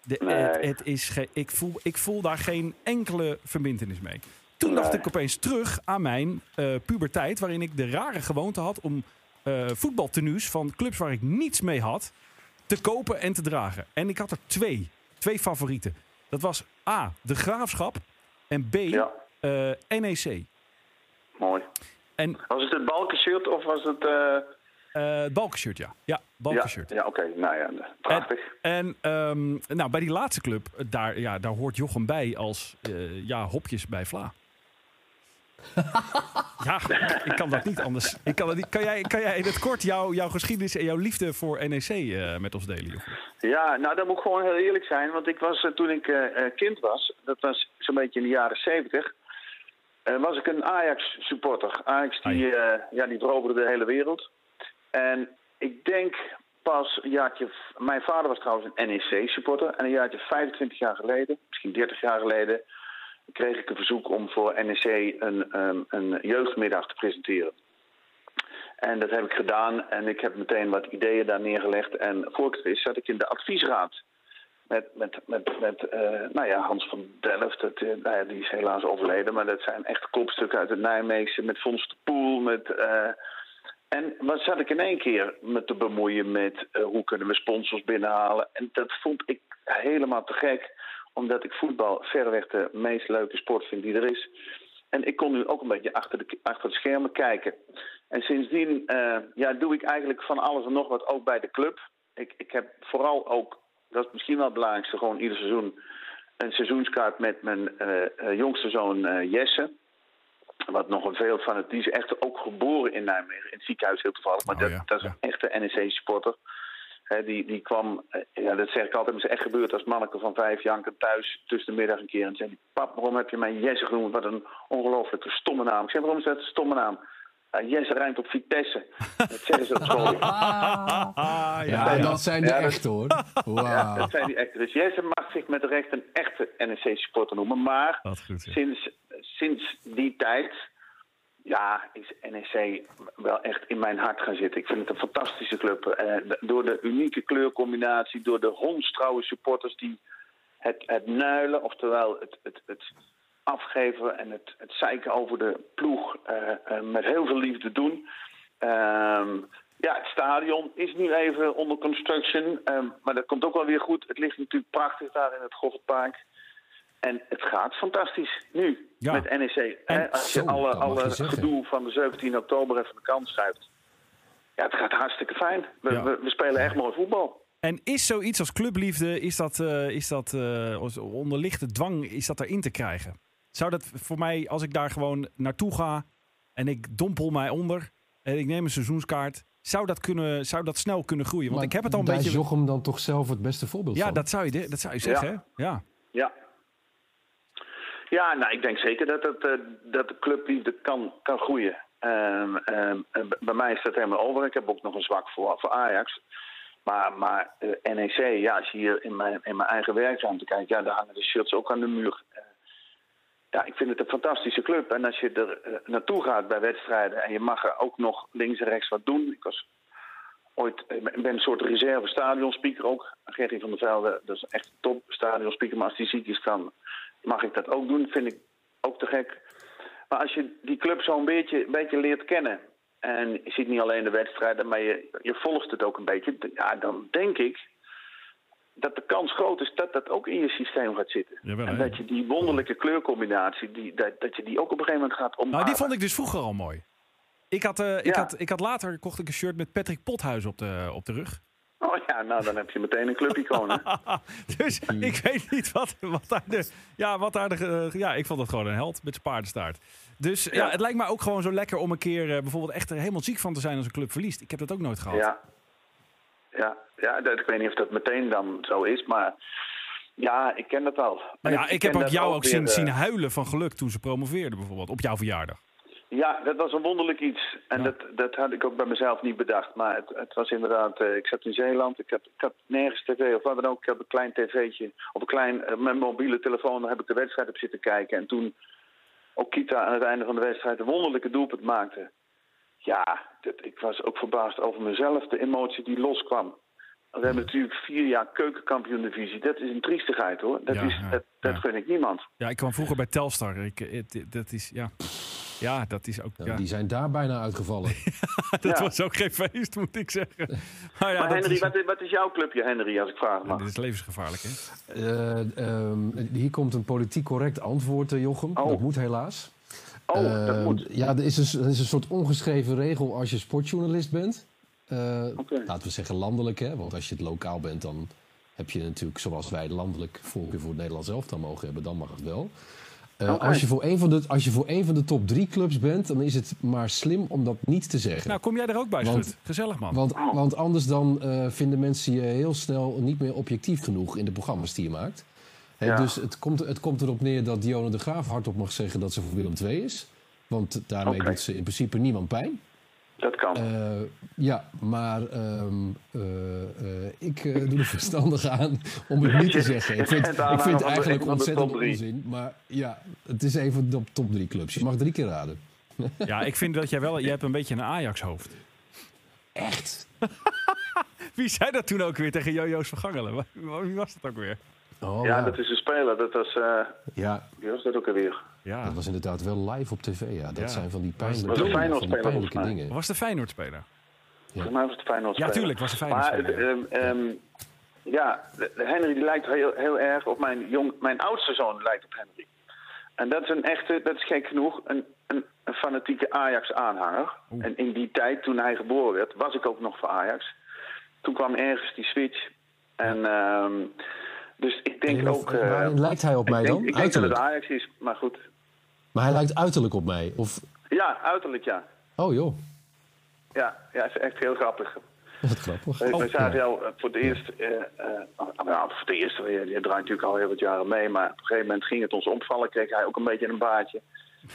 De, nee. het, het, is ge, ik, voel, ik voel daar geen enkele verbindenis mee. Toen dacht ik opeens terug aan mijn uh, puberteit, waarin ik de rare gewoonte had om uh, voetbaltenues van clubs waar ik niets mee had, te kopen en te dragen. En ik had er twee, twee favorieten. Dat was A, de Graafschap en B, ja. uh, NEC. Mooi. En, was het het balkenshirt of was het... Uh, het balkenshirt, ja. Ja, balkenshirt. Ja, ja oké. Okay. Nou ja, prachtig. En, en um, nou, bij die laatste club, daar, ja, daar hoort Jochem bij als uh, ja, hopjes bij Vla. [LAUGHS] ja, ik kan dat niet anders. Ik kan, dat niet. Kan, jij, kan jij in het kort jouw, jouw geschiedenis en jouw liefde voor NEC uh, met ons delen? Jochem? Ja, nou dat moet ik gewoon heel eerlijk zijn. Want ik was toen ik kind was, dat was zo'n beetje in de jaren zeventig... was ik een Ajax-supporter. Ajax die, ja, die veroverde de hele wereld. En ik denk pas een jaartje. Mijn vader was trouwens een NEC-supporter. En een jaartje 25 jaar geleden, misschien 30 jaar geleden. kreeg ik een verzoek om voor NEC een, um, een jeugdmiddag te presenteren. En dat heb ik gedaan en ik heb meteen wat ideeën daar neergelegd. En voor ik het wist zat ik in de adviesraad. Met, met, met, met uh, nou ja, Hans van Delft, dat, uh, nou ja, die is helaas overleden. Maar dat zijn echt kopstukken uit het Nijmeegse. Met Fons de Poel, met... Uh, en wat zat ik in één keer me te bemoeien met uh, hoe kunnen we sponsors binnenhalen. En dat vond ik helemaal te gek, omdat ik voetbal verreweg de meest leuke sport vind die er is. En ik kon nu ook een beetje achter de, achter de schermen kijken. En sindsdien uh, ja, doe ik eigenlijk van alles en nog wat ook bij de club. Ik, ik heb vooral ook, dat is misschien wel het belangrijkste, gewoon ieder seizoen een seizoenskaart met mijn uh, jongste zoon Jesse. Wat nog een veel van het. Die is echt ook geboren in Nijmegen. In het ziekenhuis heel toevallig. Maar Oh, dat, ja, dat is ja. een echte NEC-supporter. die, die kwam, eh, ja, dat zeg ik altijd, maar het is echt gebeurd als manneke van vijf janken thuis tussen de middag een keer. En zei pap, waarom heb je mij Jesse genoemd? Wat een ongelooflijke stomme naam. Ik zei, waarom is dat een stomme naam? Jesse rijmt op Vitesse. [LAUGHS] Dat zeggen ze op school. Ah, Ja, Ja, dat zijn de ja, echte hoor. [LAUGHS] Ja, Wauw. dat zijn die echte. Dus Jesse mag zich met recht een echte NEC-supporter noemen. Maar Wat goed. ja. sinds, sinds die tijd ja, is NEC wel echt in mijn hart gaan zitten. Ik vind het een fantastische club. Eh, door de unieke kleurcombinatie, door de hondstrouwe supporters die het, het nuilen, oftewel het, het, het afgeven en het, het zeiken over de ploeg eh, eh, met heel veel liefde doen. Ehm, ja, het stadion is nu even onder construction, ehm, maar dat komt ook wel weer goed. Het ligt natuurlijk prachtig daar in het Goffertpark. En het gaat fantastisch nu Ja. met NEC. En als je zo, alle, je alle gedoe van de 17 oktober even de kant schuift. Ja, het gaat hartstikke fijn. We, Ja. we, we spelen echt mooi voetbal. En is zoiets als clubliefde, is dat, eh, is dat eh, als onder lichte dwang, is dat erin te krijgen? Zou dat voor mij, als ik daar gewoon naartoe ga en ik dompel mij onder en ik neem een seizoenskaart, zou dat, kunnen, zou dat snel kunnen groeien? Want Maar ik heb het al een daar beetje... is Jochem dan toch zelf het beste voorbeeld Ja, van. dat zou je, dat zou je zeggen, Ja. hè? Ja. Ja. Ja, nou, ik denk zeker dat, het, eh, dat de clubliefde kan, kan groeien. Ehm, ehm, bij mij is dat helemaal over. Ik heb ook nog een zwak voor, voor Ajax. Maar, maar eh, NEC, ja, als je hier in mijn, in mijn eigen werkruimte kijkt, ja, daar hangen de shirts ook aan de muur. Eh, ja, ik vind het een fantastische club. En als je er eh, naartoe gaat bij wedstrijden en je mag er ook nog links en rechts wat doen. Ik was ooit, ik ben- een soort reserve stadionspeaker ook. Gerry van der Velde, dat is echt een top stadionspeaker. Maar als die ziek is, dan mag ik dat ook doen. Vind ik ook te gek. Maar als je die club zo'n beetje, beetje leert kennen. En je ziet niet alleen de wedstrijden, maar je, je volgt het ook een beetje. Ja, dan denk ik dat de kans groot is dat dat ook in je systeem gaat zitten. Jawel, en dat je die wonderlijke kleurcombinatie, die, dat, dat je die ook op een gegeven moment gaat omarmen. Nou, die vond ik dus vroeger al mooi. Ik had, eh, ik, Ja. had, ik had later kocht ik een shirt met Patrick Pothuis op de, op de rug. Oh ja, nou dan heb je meteen een clubicoon. [LAUGHS] dus ik weet niet wat, wat daar de. Ja, wat daar de. eh, ja, ik vond het gewoon een held met zijn paardenstaart. Dus ja. Ja. het lijkt me ook gewoon zo lekker om een keer eh, bijvoorbeeld echt er helemaal ziek van te zijn als een club verliest. Ik heb dat ook nooit gehad. Ja. Ja, ja dat, ik weet niet of dat meteen dan zo is, maar ja, ik ken dat al. Nou ja, ik heb ook jou ook weer, zien, eh, zien huilen van geluk toen ze promoveerden bijvoorbeeld op jouw verjaardag. Ja, dat was een wonderlijk iets. En Ja. dat, dat had ik ook bij mezelf niet bedacht. Maar het, het was inderdaad, eh, ik zat in Zeeland, ik had, ik had nergens tv of wat dan ook. Ik heb een klein tv'tje, op een klein, eh, mijn mobiele telefoon heb ik de wedstrijd op zitten kijken. En toen Okita aan het einde van de wedstrijd een wonderlijke doelpunt maakte. Ja, dat, ik was ook verbaasd over mezelf, de emotie die loskwam. We hebben natuurlijk vier jaar keukenkampioen divisie. Dat is een triestigheid hoor. Dat, Ja, is, ja, dat, gun ik niemand. Ja, ik kwam vroeger bij Telstar. Ik, het- dat is, ja. ja, dat is ook. Ja, Ja, Die zijn daar bijna uitgevallen. [LAUGHS] dat Ja. was ook geen feest, moet ik zeggen. [LAUGHS] Maar ja, maar dat Henry, is, wat, is- wat is jouw clubje, Henry, als ik vragen ja, mag? dit is levensgevaarlijk, hè? Eh, ehm, hier komt een politiek correct antwoord, eh, Jochem. Oh. Dat moet helaas. Oh, dat Eh, moet. Ja, er is, een, er is een soort ongeschreven regel als je sportjournalist bent. Eh. Laten we zeggen landelijk, hè? want als je het lokaal bent, dan heb je natuurlijk, zoals wij landelijk voorkeur voor het Nederlands elftal mogen hebben, dan mag het wel. Eh, als, je voor een van de, als je voor een van de top drie clubs bent, dan is het maar slim om dat niet te zeggen. Nou, kom jij er ook bij, Want- Schut? Gezellig, man. Want, want anders dan eh, vinden mensen je heel snel niet meer objectief genoeg in de programma's die je maakt. Dus het komt, het komt erop neer dat Dionne de Graaf hardop mag zeggen dat ze voor Willem II is. Want daarmee doet ze in principe niemand pijn. Dat kan. Eh, ja, maar ehm, eh, eh, ik doe er verstandig aan om het niet te [LAUGHS] zeggen. Ik vind, Het ik vind het eigenlijk ontzettend onzin. Maar ja, het is even de top drie clubs. Je mag drie keer raden. [LAUGHS] Ja, ik vind dat jij wel... Jij hebt een beetje een Ajax-hoofd. Echt? [LAUGHS] Wie zei dat toen ook weer tegen Jojo's Vergangelen? Wie was dat ook weer? Oh, ja, dat is een speler. Dat was, eh ja, wie was dat ook alweer? Ja. Dat was inderdaad wel live op tv. Ja, dat Ja. zijn van die pijnlijke, was van die pijnlijke dingen. Was de Feyenoord-speler? Volgens mij was het Feyenoord Ja, speler. tuurlijk, was Maar ehm, ehm, ja, de- de Henry die lijkt heel, heel erg op mijn, jong, mijn oudste zoon lijkt op Henry. En dat is een echte, dat is gek genoeg, een, een, een fanatieke Ajax-aanhanger. En in die tijd, toen hij geboren werd, was ik ook nog voor Ajax. Toen kwam ergens die switch. En ehm, dus ik denk En ook... eh, waarin lijkt hij op mij denk, dan? Ik denk dat het Uiterlijk. Ajax is, maar goed. Maar hij lijkt uiterlijk op mij. Of, Ja, uiterlijk ja. oh joh, Ja, ja, is echt heel grappig. wat grappig. We, Oh, zagen jou eh, voor het eerst, eh, eh, nou, voor het eerst, je, draait natuurlijk al heel wat jaren mee, maar op een gegeven moment ging het ons opvallen, kreeg hij ook een beetje een baardje.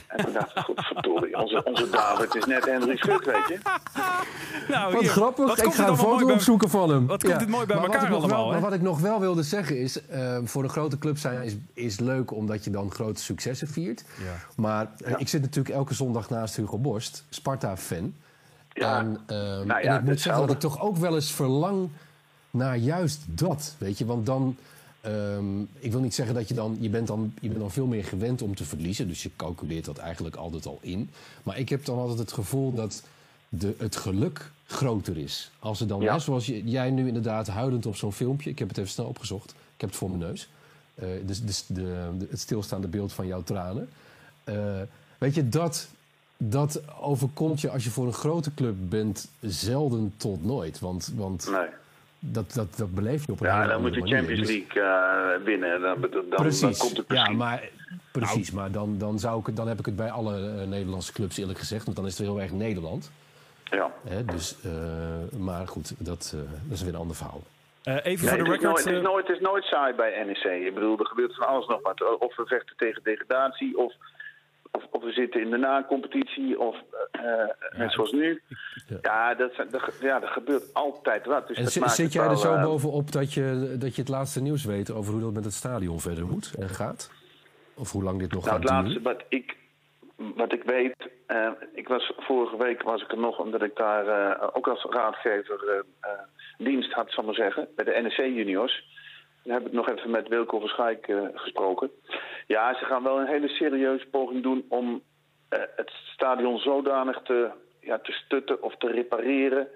En toen dachten we, godverdorie, onze, onze David is net Henry Schut, weet je. [LAUGHS] Nou, Wat hier. grappig. Wat ik ga een foto opzoeken van hem. Wat komt dit mooi bij Maar elkaar ik allemaal, Wel, maar wat ik nog wel wilde zeggen is... eh, voor een grote club zijn is, is leuk omdat je dan grote successen viert. Ja. Maar eh, ik zit natuurlijk elke zondag naast Hugo Borst, Sparta-fan. Ja. En, ehm, Nou en ik moet zeggen dat ik toch ook wel eens verlang naar juist dat. Weet je, want dan... ehm, ik wil niet zeggen dat je dan je, bent dan... je bent dan veel meer gewend om te verliezen. Dus je calculeert dat eigenlijk altijd al in. Maar ik heb dan altijd het gevoel dat de, het geluk groter is. Als er dan, Ja. zoals jij nu inderdaad huilend op zo'n filmpje... Ik heb het even snel opgezocht. Ik heb het voor mijn neus. Eh, dus dus de, de- het stilstaande beeld van jouw tranen. Eh, weet je, dat, dat overkomt je als je voor een grote club bent zelden tot nooit. Want, want Nee. Dat, dat, dat beleef je op een Ja, dan moet je manier. Champions Dus- League eh, winnen. Dan, dan, precies, komt het ja, maar, precies maar dan, dan, zou ik, dan heb ik het bij alle eh, Nederlandse clubs eerlijk gezegd. Want dan is het heel erg Nederland. Ja. Hè, dus, eh, maar goed, dat, eh, dat is weer een ander verhaal. Eh, even Nee, voor de het, is record. nooit, het, is nooit, het is nooit saai bij NEC. Ik bedoel, er gebeurt van alles nog wat. Of we vechten tegen degradatie, of, of, of we zitten in de na-competitie, of eh, net zoals nu. Ja, dat, zijn- dat, ja, er gebeurt altijd wat. Dus En dat zit jij er zo eh, bovenop dat je, dat je het laatste nieuws weet over hoe dat met het stadion verder moet en gaat? Of hoe lang dit nog Nou, gaat het duren? laatste wat ik, wat ik weet, eh, ik was, vorige week was ik er nog omdat ik daar eh, ook als raadgever eh, eh, dienst had, zal ik maar zeggen, bij de NEC juniors. Heb ik nog even met Wilco Verschijk eh, gesproken. Ja, ze gaan wel een hele serieuze poging doen om eh, het stadion zodanig te, ja, te stutten of te repareren.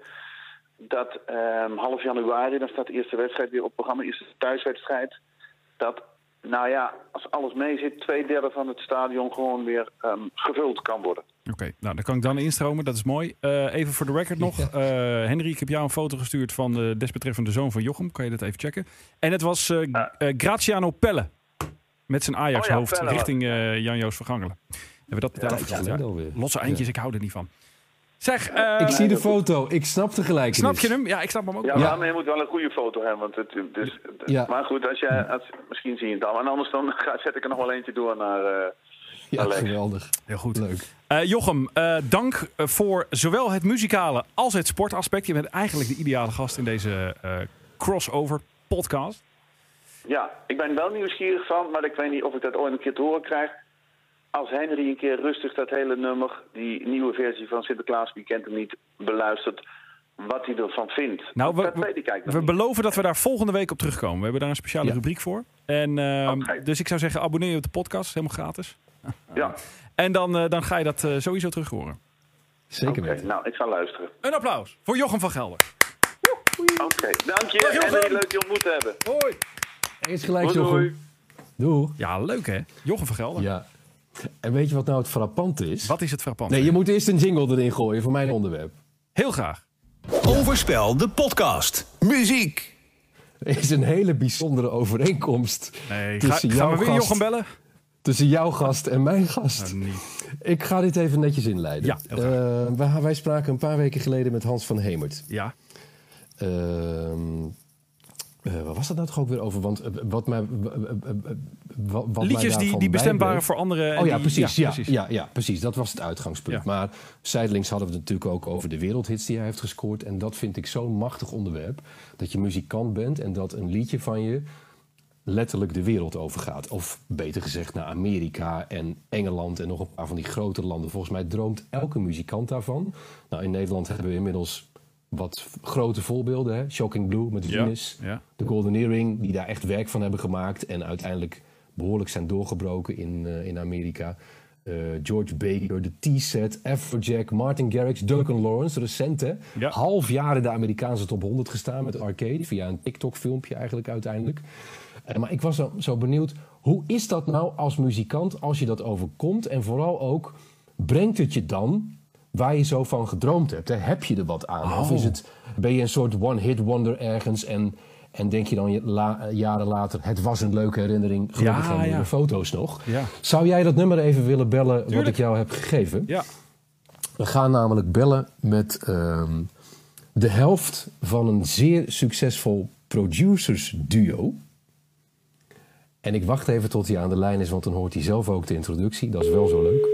Dat ehm, half januari, dan staat de eerste wedstrijd weer op programma, eerste thuiswedstrijd. Dat, nou ja, als alles mee zit, twee derde van het stadion gewoon weer ehm, gevuld kan worden. Oké, nou dan kan ik dan instromen. Dat is mooi. Eh, even voor de record nog. Eh, Henry, ik heb jou een foto gestuurd van de desbetreffende zoon van Jochem. Kan je dat even checken? En het was eh, eh, Graziano Pelle. Met zijn Ajax-hoofd Oh ja, richting eh, Jan-Joos Vergangelen. Hebben we dat meteen Ja, afgesloten? ja, Ja, alweer. Losse eindjes, ik hou er niet van. Zeg, eh, Ik zie de foto. Ik snap de gelijkenis. snap je hem? Ja, ik snap hem ook. Ja, Ja. maar je moet wel een goede foto hebben. Want het, dus, Ja. Maar goed, als jij, als, misschien zie je het al. En anders dan [LAUGHS] ga, zet ik er nog wel eentje door naar... eh, Ja, Alex. geweldig. Heel goed. Leuk. Eh, Jochem, eh, dank voor zowel het muzikale als het sportaspect. Je bent eigenlijk de ideale gast in deze eh, crossover podcast. Ja, ik ben wel nieuwsgierig van, maar ik weet niet of ik dat ooit een keer te horen krijg. Als Henry een keer rustig dat hele nummer, die nieuwe versie van Sinterklaas, wie kent hem niet, beluistert, wat hij ervan vindt. Nou, we, dat weet ik we, eigenlijk beloven dat we daar volgende week op terugkomen. We hebben daar een speciale Ja. rubriek voor. En, eh, Oké. Dus ik zou zeggen, abonneer je op de podcast. Helemaal gratis. [LAUGHS] Ja, En dan, eh, dan ga je dat eh, sowieso terug horen. Zeker oké. weten. Nou, ik ga luisteren. Een applaus voor Jochem van Gelder. Oké, dank je. Dag, Jochem. Henry, leuk je ontmoet te hebben. Hoi. Eens gelijk, doei. Jochem. Doei. Ja, leuk hè? Jochem van Gelder. Ja. En weet je wat nou het frappante is? Wat is het frappant? Nee, je moet eerst een jingle erin gooien voor mijn onderwerp. Heel graag. Overspel, de podcast. Muziek. Er is een hele bijzondere overeenkomst Nee, ga, tussen, gaan jouw we weer gast, Jochem bellen? tussen jouw gast en mijn gast. Nou, niet. Ik ga dit even netjes inleiden. Ja, heel graag. Eh, wij, wij spraken een paar weken geleden met Hans van Hemert. Ja. Ehm eh, waar was dat nou toch ook weer over? Want eh, wat mij, wat mij Liedjes die, die bestemd waren voor anderen. en Oh ja die- precies, ja, precies. Ja, ja, precies. Dat was het uitgangspunt. Ja. Maar zijdelings hadden we het natuurlijk ook over de wereldhits die hij heeft gescoord. En dat vind ik zo'n machtig onderwerp. Dat je muzikant bent en dat een liedje van je letterlijk de wereld overgaat. Of beter gezegd naar Amerika en Engeland en nog een paar van die grote landen. Volgens mij droomt elke muzikant daarvan. Nou, in Nederland hebben we inmiddels wat grote voorbeelden. Hè? Shocking Blue met Venus. ja. De Golden Earring, die daar echt werk van hebben gemaakt. En uiteindelijk behoorlijk zijn doorgebroken in, eh, in Amerika. Eh, George Baker, de T-Set, Afrojack, Martin Garrix, Duncan Lawrence, recent hè. Ja. Half jaar in de Amerikaanse top 100 gestaan met Arcade. Via een TikTok-filmpje eigenlijk uiteindelijk. Eh, maar ik was zo, zo benieuwd, hoe is dat nou als muzikant als je dat overkomt? En vooral ook, brengt het je dan waar je zo van gedroomd hebt? Hè? Heb je er wat aan? Of Oh. is het, ben je een soort one-hit wonder ergens en, en denk je dan la- jaren later... het was een leuke herinnering, gelukkig Ja, ja. de foto's nog. Ja. Zou jij dat nummer even willen bellen wat ik jou heb gegeven? Ja. We gaan namelijk bellen met ehm, de helft van een zeer succesvol producers duo. En ik wacht even tot hij aan de lijn is, want dan hoort hij zelf ook de introductie. Dat is wel zo leuk.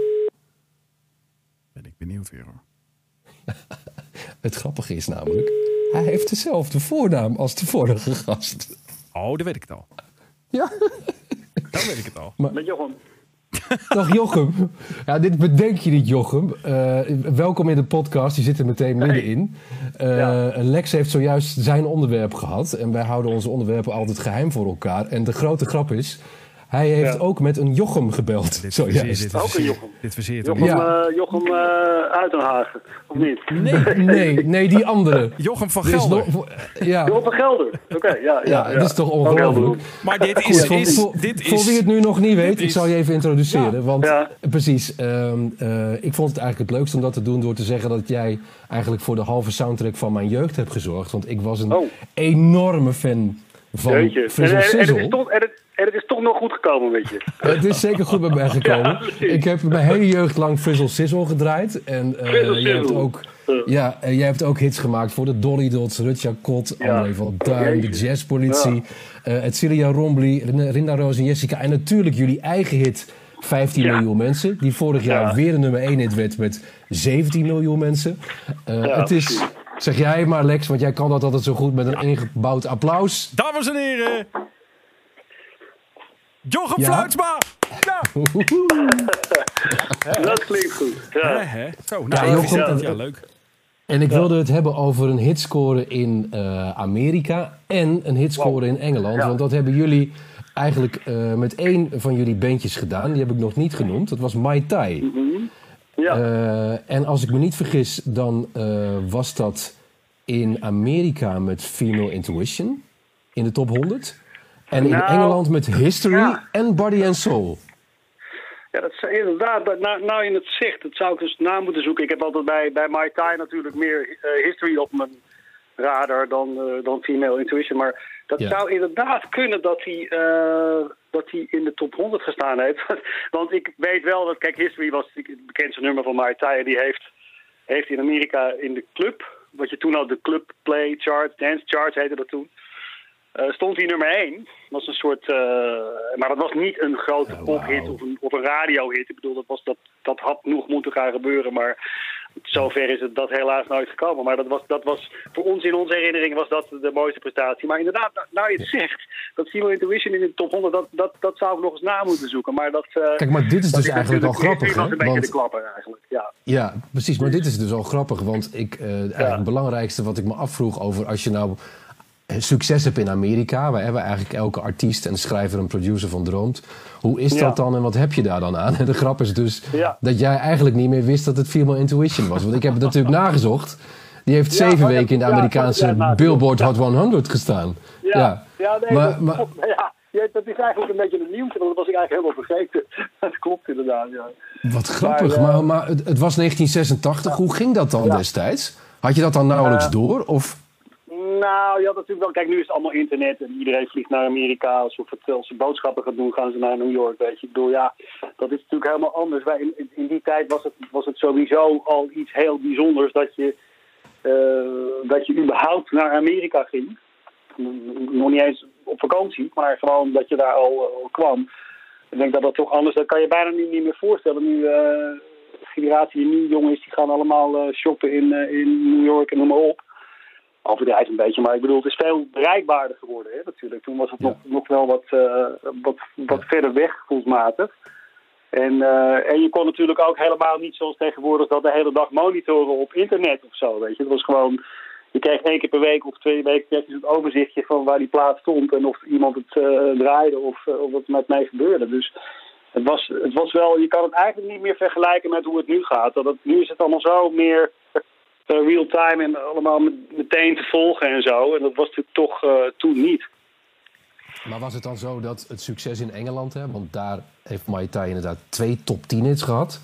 Ben ik benieuwd weer hoor. [LAUGHS] Het grappige is namelijk, hij heeft dezelfde voornaam als de vorige gast. Oh, dat weet ik het al. Ja, [LAUGHS] Dan weet ik het al. Met Jochem. [LAUGHS] dag Jochem. Ja, dit bedenk je niet, Jochem. Eh, welkom in de podcast, je zit er meteen middenin. Eh, Ja. Lex heeft zojuist zijn onderwerp gehad. En wij houden onze onderwerpen altijd geheim voor elkaar. En de grote grap is, hij heeft Ja. ook met een Jochem gebeld. Dit Zojuist. verzeert, dit Ook een Jochem. dit verzeert Jochem, hem. Ja. eh, Jochem eh, Uitenhagen, of niet? Nee, Nee, nee, die andere. [LAUGHS] Jochem van Er Gelder. nog- ja, Jochem van Gelder. Oké, ja, ja, ja, dat is toch ongelooflijk. Maar dit Goed, is... voor, is, voor- dit voor is wie het nu nog niet weet, dit ik zal je even introduceren. Ja. Want Ja. precies, ehm, eh, ik vond het eigenlijk het leukst om dat te doen door te zeggen dat jij eigenlijk voor de halve soundtrack van mijn jeugd hebt gezorgd. Want ik was een Oh. enorme fan van Jeetje. En, Frizzle en, en, het Sizzle. is toch, en, het, en het is toch nog goed gekomen, weet je. [LAUGHS] Het is zeker goed bij mij gekomen. Ja, ik heb mijn hele jeugd lang Frizzle Sizzle gedraaid. En eh, jij hebt Sizzle. ook, ja, eh, jij hebt ook hits gemaakt voor de Dolly Dots, Rutja Kot, Ja. André van Duin, de. Jazzpolitie, eh het Celia Rombly, Rin- Rinda Roos en Jessica. En natuurlijk jullie eigen hit 15 Ja. miljoen mensen. Die vorig jaar Ja. weer een nummer 1 hit werd met 17 miljoen mensen. Eh, Ja, het is, precies. Zeg jij maar Lex, want jij kan dat altijd zo goed met een ingebouwd applaus. Dames en heren. Jochem Ja? Fluitsma. Ja. [LAUGHS] Dat klinkt goed. Hè, Ja. hè. Zo, Ja, nou, Jochem, ja, ja, leuk. En ik wilde het hebben over een hitscore in eh, Amerika en een hitscore in Engeland. Ja. Want dat hebben jullie eigenlijk eh, met één van jullie bandjes gedaan. Die heb ik nog niet genoemd. Dat was Mai Tai. Ja. Eh, en als ik me niet vergis, dan eh, was dat in Amerika met Female Intuition in de top 100. En in Nou, Engeland met History ja. en Body and Soul. Ja, dat is inderdaad, nou, nou je het zegt, dat zou ik dus na moeten zoeken. Ik heb altijd bij, bij Mai Tai natuurlijk meer eh, history op mijn radar dan, eh, dan Female Intuition. Maar dat Ja. zou inderdaad kunnen dat hij, eh, dat hij in de top 100 gestaan heeft. [LAUGHS] Want ik weet wel dat, kijk, History was het bekendste nummer van Mai Tai. En die heeft, heeft in Amerika in de club, wat je toen had, de Club Play Charts, Dance Charts heette dat toen. eh, stond hij nummer 1. was een soort. eh, maar dat was niet een grote Oh, pophit wauw. of een, of een radiohit. Ik bedoel, dat, was, dat, dat had nog moeten gaan gebeuren. Maar zover is het dat helaas nooit gekomen. Maar dat was, dat was voor ons in onze herinnering was dat de mooiste prestatie. Maar inderdaad, nou- je het zegt, dat Female Intuition in de top 100, dat, dat, dat zou ik nog eens na moeten zoeken. Maar dat. eh, Kijk, maar dit is dus eigenlijk al natuurlijk- grappig, hè? een beetje Want- de klapper eigenlijk. Ja. Ja, precies. Maar dit is dus al grappig. Want ik, eh, eigenlijk Ja. het belangrijkste wat ik me afvroeg over als je nou succes hebt in Amerika, waar hebben eigenlijk elke artiest en schrijver en producer van droomt. Hoe is Ja. dat dan en wat heb je daar dan aan? En [LAUGHS] de grap is dus Ja. dat jij eigenlijk niet meer wist dat het Female Intuition was. Want ik heb het natuurlijk nagezocht. Die heeft Ja, zeven weken in de Amerikaanse nagezocht. Billboard Hot 100 gestaan. Ja, ja. nee, Maar- dat, maar- [LAUGHS] dat is eigenlijk een beetje een nieuwtje, want dat was ik eigenlijk helemaal vergeten. [LAUGHS] Dat klopt inderdaad, ja. Wat grappig. Maar, Maar, eh, maar, het, het was 1986. Hoe ging dat dan destijds? Had je dat dan nauwelijks Eh, door? Of Nou, ja, natuurlijk wel. Kijk, nu is het allemaal internet en iedereen vliegt naar Amerika. Als ze, boodschappen gaan doen, gaan ze naar New York, weet je. Ik bedoel, ja, dat is natuurlijk helemaal anders. In, in- die tijd was het, was het sowieso al iets heel bijzonders dat je, eh, dat je überhaupt naar Amerika ging. Nog niet eens op vakantie, maar gewoon dat je daar al, al kwam. Ik denk dat dat toch anders, dat kan je bijna niet meer voorstellen. Nu, eh, generatie die nu is, die gaan allemaal eh, shoppen in, eh, in New York en noem maar op overdrijf een beetje, maar ik bedoel, het is veel bereikbaarder geworden hè, natuurlijk. Toen was het nog, nog wel wat, eh, wat, wat verder weg gevoelsmatig. En, eh, en je kon natuurlijk ook helemaal niet zoals tegenwoordig dat de hele dag monitoren op internet of zo, weet je. Het was gewoon, je kreeg één keer per week of twee weken kreeg je zo'n overzichtje van waar die plaats stond en of iemand het eh, draaide of, of wat met mij gebeurde. Dus het was, het was wel, je kan het eigenlijk niet meer vergelijken met hoe het nu gaat. Dat het, nu is het allemaal zo meer eh, real time en allemaal met- meteen te volgen en zo. En dat was natuurlijk toch eh, toen niet. Maar was het dan zo dat het succes in Engeland, hè, want daar heeft Mai Tai inderdaad twee top 10 hits gehad.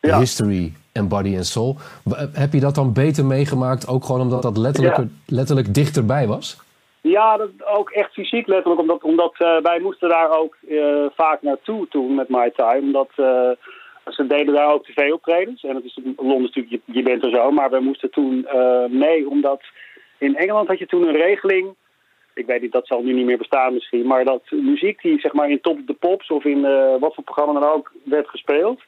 Ja. History en Body and Soul. W- Heb je dat dan beter meegemaakt, ook gewoon omdat dat letterlijk, Ja. letterlijk dichterbij was? Ja, dat ook echt fysiek letterlijk. Omdat, omdat eh, wij moesten daar ook eh, vaak naartoe toen met My Time. Omdat eh, ze deden daar ook tv-optredens. En het is Londen natuurlijk, je, bent er zo. Maar wij moesten toen eh, mee, omdat in Engeland had je toen een regeling. Ik weet niet, dat zal nu niet meer bestaan misschien. Maar dat muziek die zeg maar in Top of the Pops of in eh, wat voor programma dan ook werd gespeeld.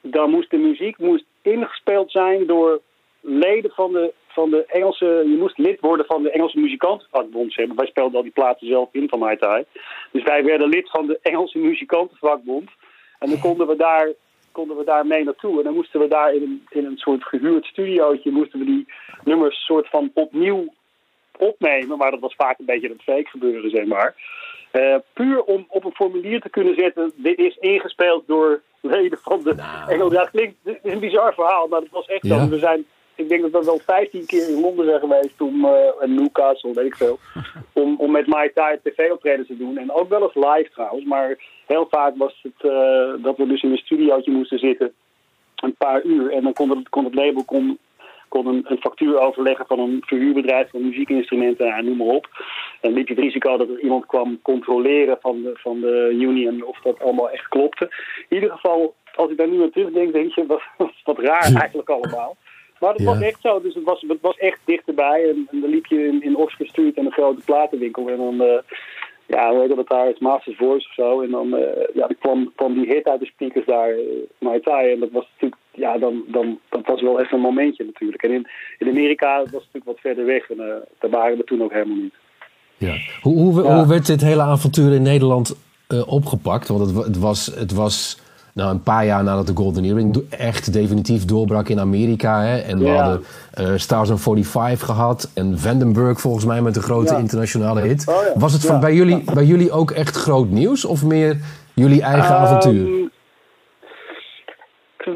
Dan moest de muziek moest ingespeeld zijn door leden van de, van de Engelse... Je moest lid worden van de Engelse muzikantenvakbond. Maar. Wij speelden al die platen zelf in van Tai. Dus wij werden lid van de Engelse muzikantenvakbond. En dan konden we daar, konden we daar mee naartoe. En dan moesten we daar in een, in een soort gehuurd studiootje... moesten we die nummers soort van opnieuw opnemen. Maar dat was vaak een beetje een fake gebeuren, zeg maar. Eh, puur om op een formulier te kunnen zetten... dit is ingespeeld door leden van de Engelse... [LAUGHS] Ja, het klinkt het is een bizar verhaal, maar het was echt Ja. zo. We zijn, ik denk dat we wel 15 keer in Londen zijn geweest... om, eh en Newcastle, weet ik veel... [LAUGHS] om, om met Mai Tai tv-optredens te doen. En ook wel eens live trouwens. Maar heel vaak was het eh, dat we dus in een studiootje moesten zitten... een paar uur. En dan kon het, kon het label kon, kon een, een factuur overleggen van een verhuurbedrijf van muziekinstrumenten en noem maar op. En liep je het risico dat er iemand kwam controleren van de, van de union of dat allemaal echt klopte. In ieder geval, als ik daar nu aan terugdenk, denk je, [LAUGHS] wat, wat raar [LAUGHS] eigenlijk allemaal. Maar het Ja. was echt zo, dus het was, het was echt dichterbij. En, en dan liep je in, in Oxford Street en een grote platenwinkel. En dan, eh, ja, hoe heet dat daar, is Masters Voice of zo. En dan, eh, ja, dan kwam, kwam die hit uit de speakers daar, uh, Mai Tai. En dat was natuurlijk, ja, dan, dan, dat was wel even een momentje natuurlijk. En in, in Amerika was het natuurlijk wat verder weg. En eh, daar waren we toen ook helemaal niet. Ja. Hoe, hoe, Ja. hoe werd dit hele avontuur in Nederland eh, opgepakt? Want het, wa- het was, het was nou, een paar jaar nadat de Golden Earring echt definitief doorbrak in Amerika. Hè? En we hadden eh Stars on 45 gehad. En Vandenberg volgens mij met een grote Ja. internationale hit. Oh ja. Was het van, Ja. bij, jullie, bij jullie ook echt groot nieuws? Of meer jullie eigen avontuur? Ehm,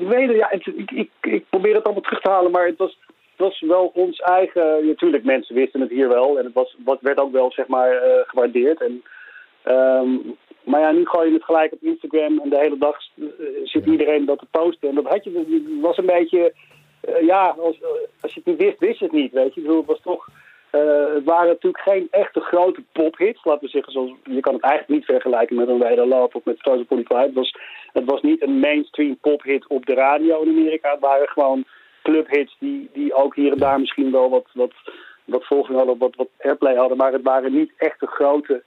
ik weet het, ja, het- ik, ik, ik probeer het allemaal terug te halen, maar het was, het was wel ons eigen. Natuurlijk, mensen wisten het hier wel en het was, wat werd ook wel zeg maar eh, gewaardeerd. En, ehm, maar ja, nu gooi je het gelijk op Instagram en de hele dag uh, zit iedereen dat te posten. En dat had je, was een beetje, uh, ja, als, als je het niet wist, wist je het niet, weet je. Ik bedoel, het was toch, het waren natuurlijk geen echte grote pophits, laten we zeggen. Zoals, je kan het eigenlijk niet vergelijken met een Wederloop of met Frozen Polyfy. Het was, het was niet een mainstream pophit op de radio in Amerika. Het waren gewoon clubhits die, die ook hier en daar misschien wel wat, wat, wat volging hadden, wat, wat airplay hadden. Maar het waren niet echte grote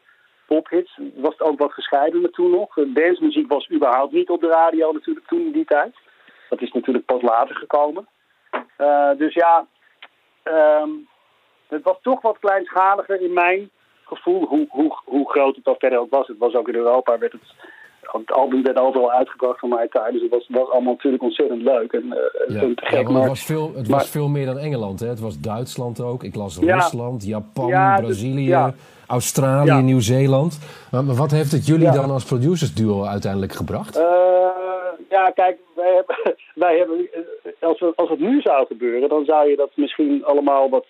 pophits. Was het ook wat gescheiden toen nog. Dancemuziek was überhaupt niet op de radio natuurlijk toen in die tijd. Dat is natuurlijk pas later gekomen. Uh, dus ja, um, het was toch wat kleinschaliger in mijn gevoel, hoe, hoe, hoe groot het dan verder ook was. Het was ook in Europa, werd het, het album werd overal uitgebracht van mij tijd. Dus het was, was allemaal natuurlijk ontzettend leuk en, uh, ja. en te gek. Ja, maar het was veel, het maar, was veel meer dan Engeland. Hè? Het was Duitsland ook. Ik las Rusland, Japan, Brazilië. Australië, ja. Nieuw-Zeeland. Maar, wat heeft het jullie ja. dan als producers duo uiteindelijk gebracht? Uh, ja, kijk, wij hebben, [LAUGHS] wij hebben als, we, als het nu zou gebeuren, dan zou je dat misschien allemaal wat,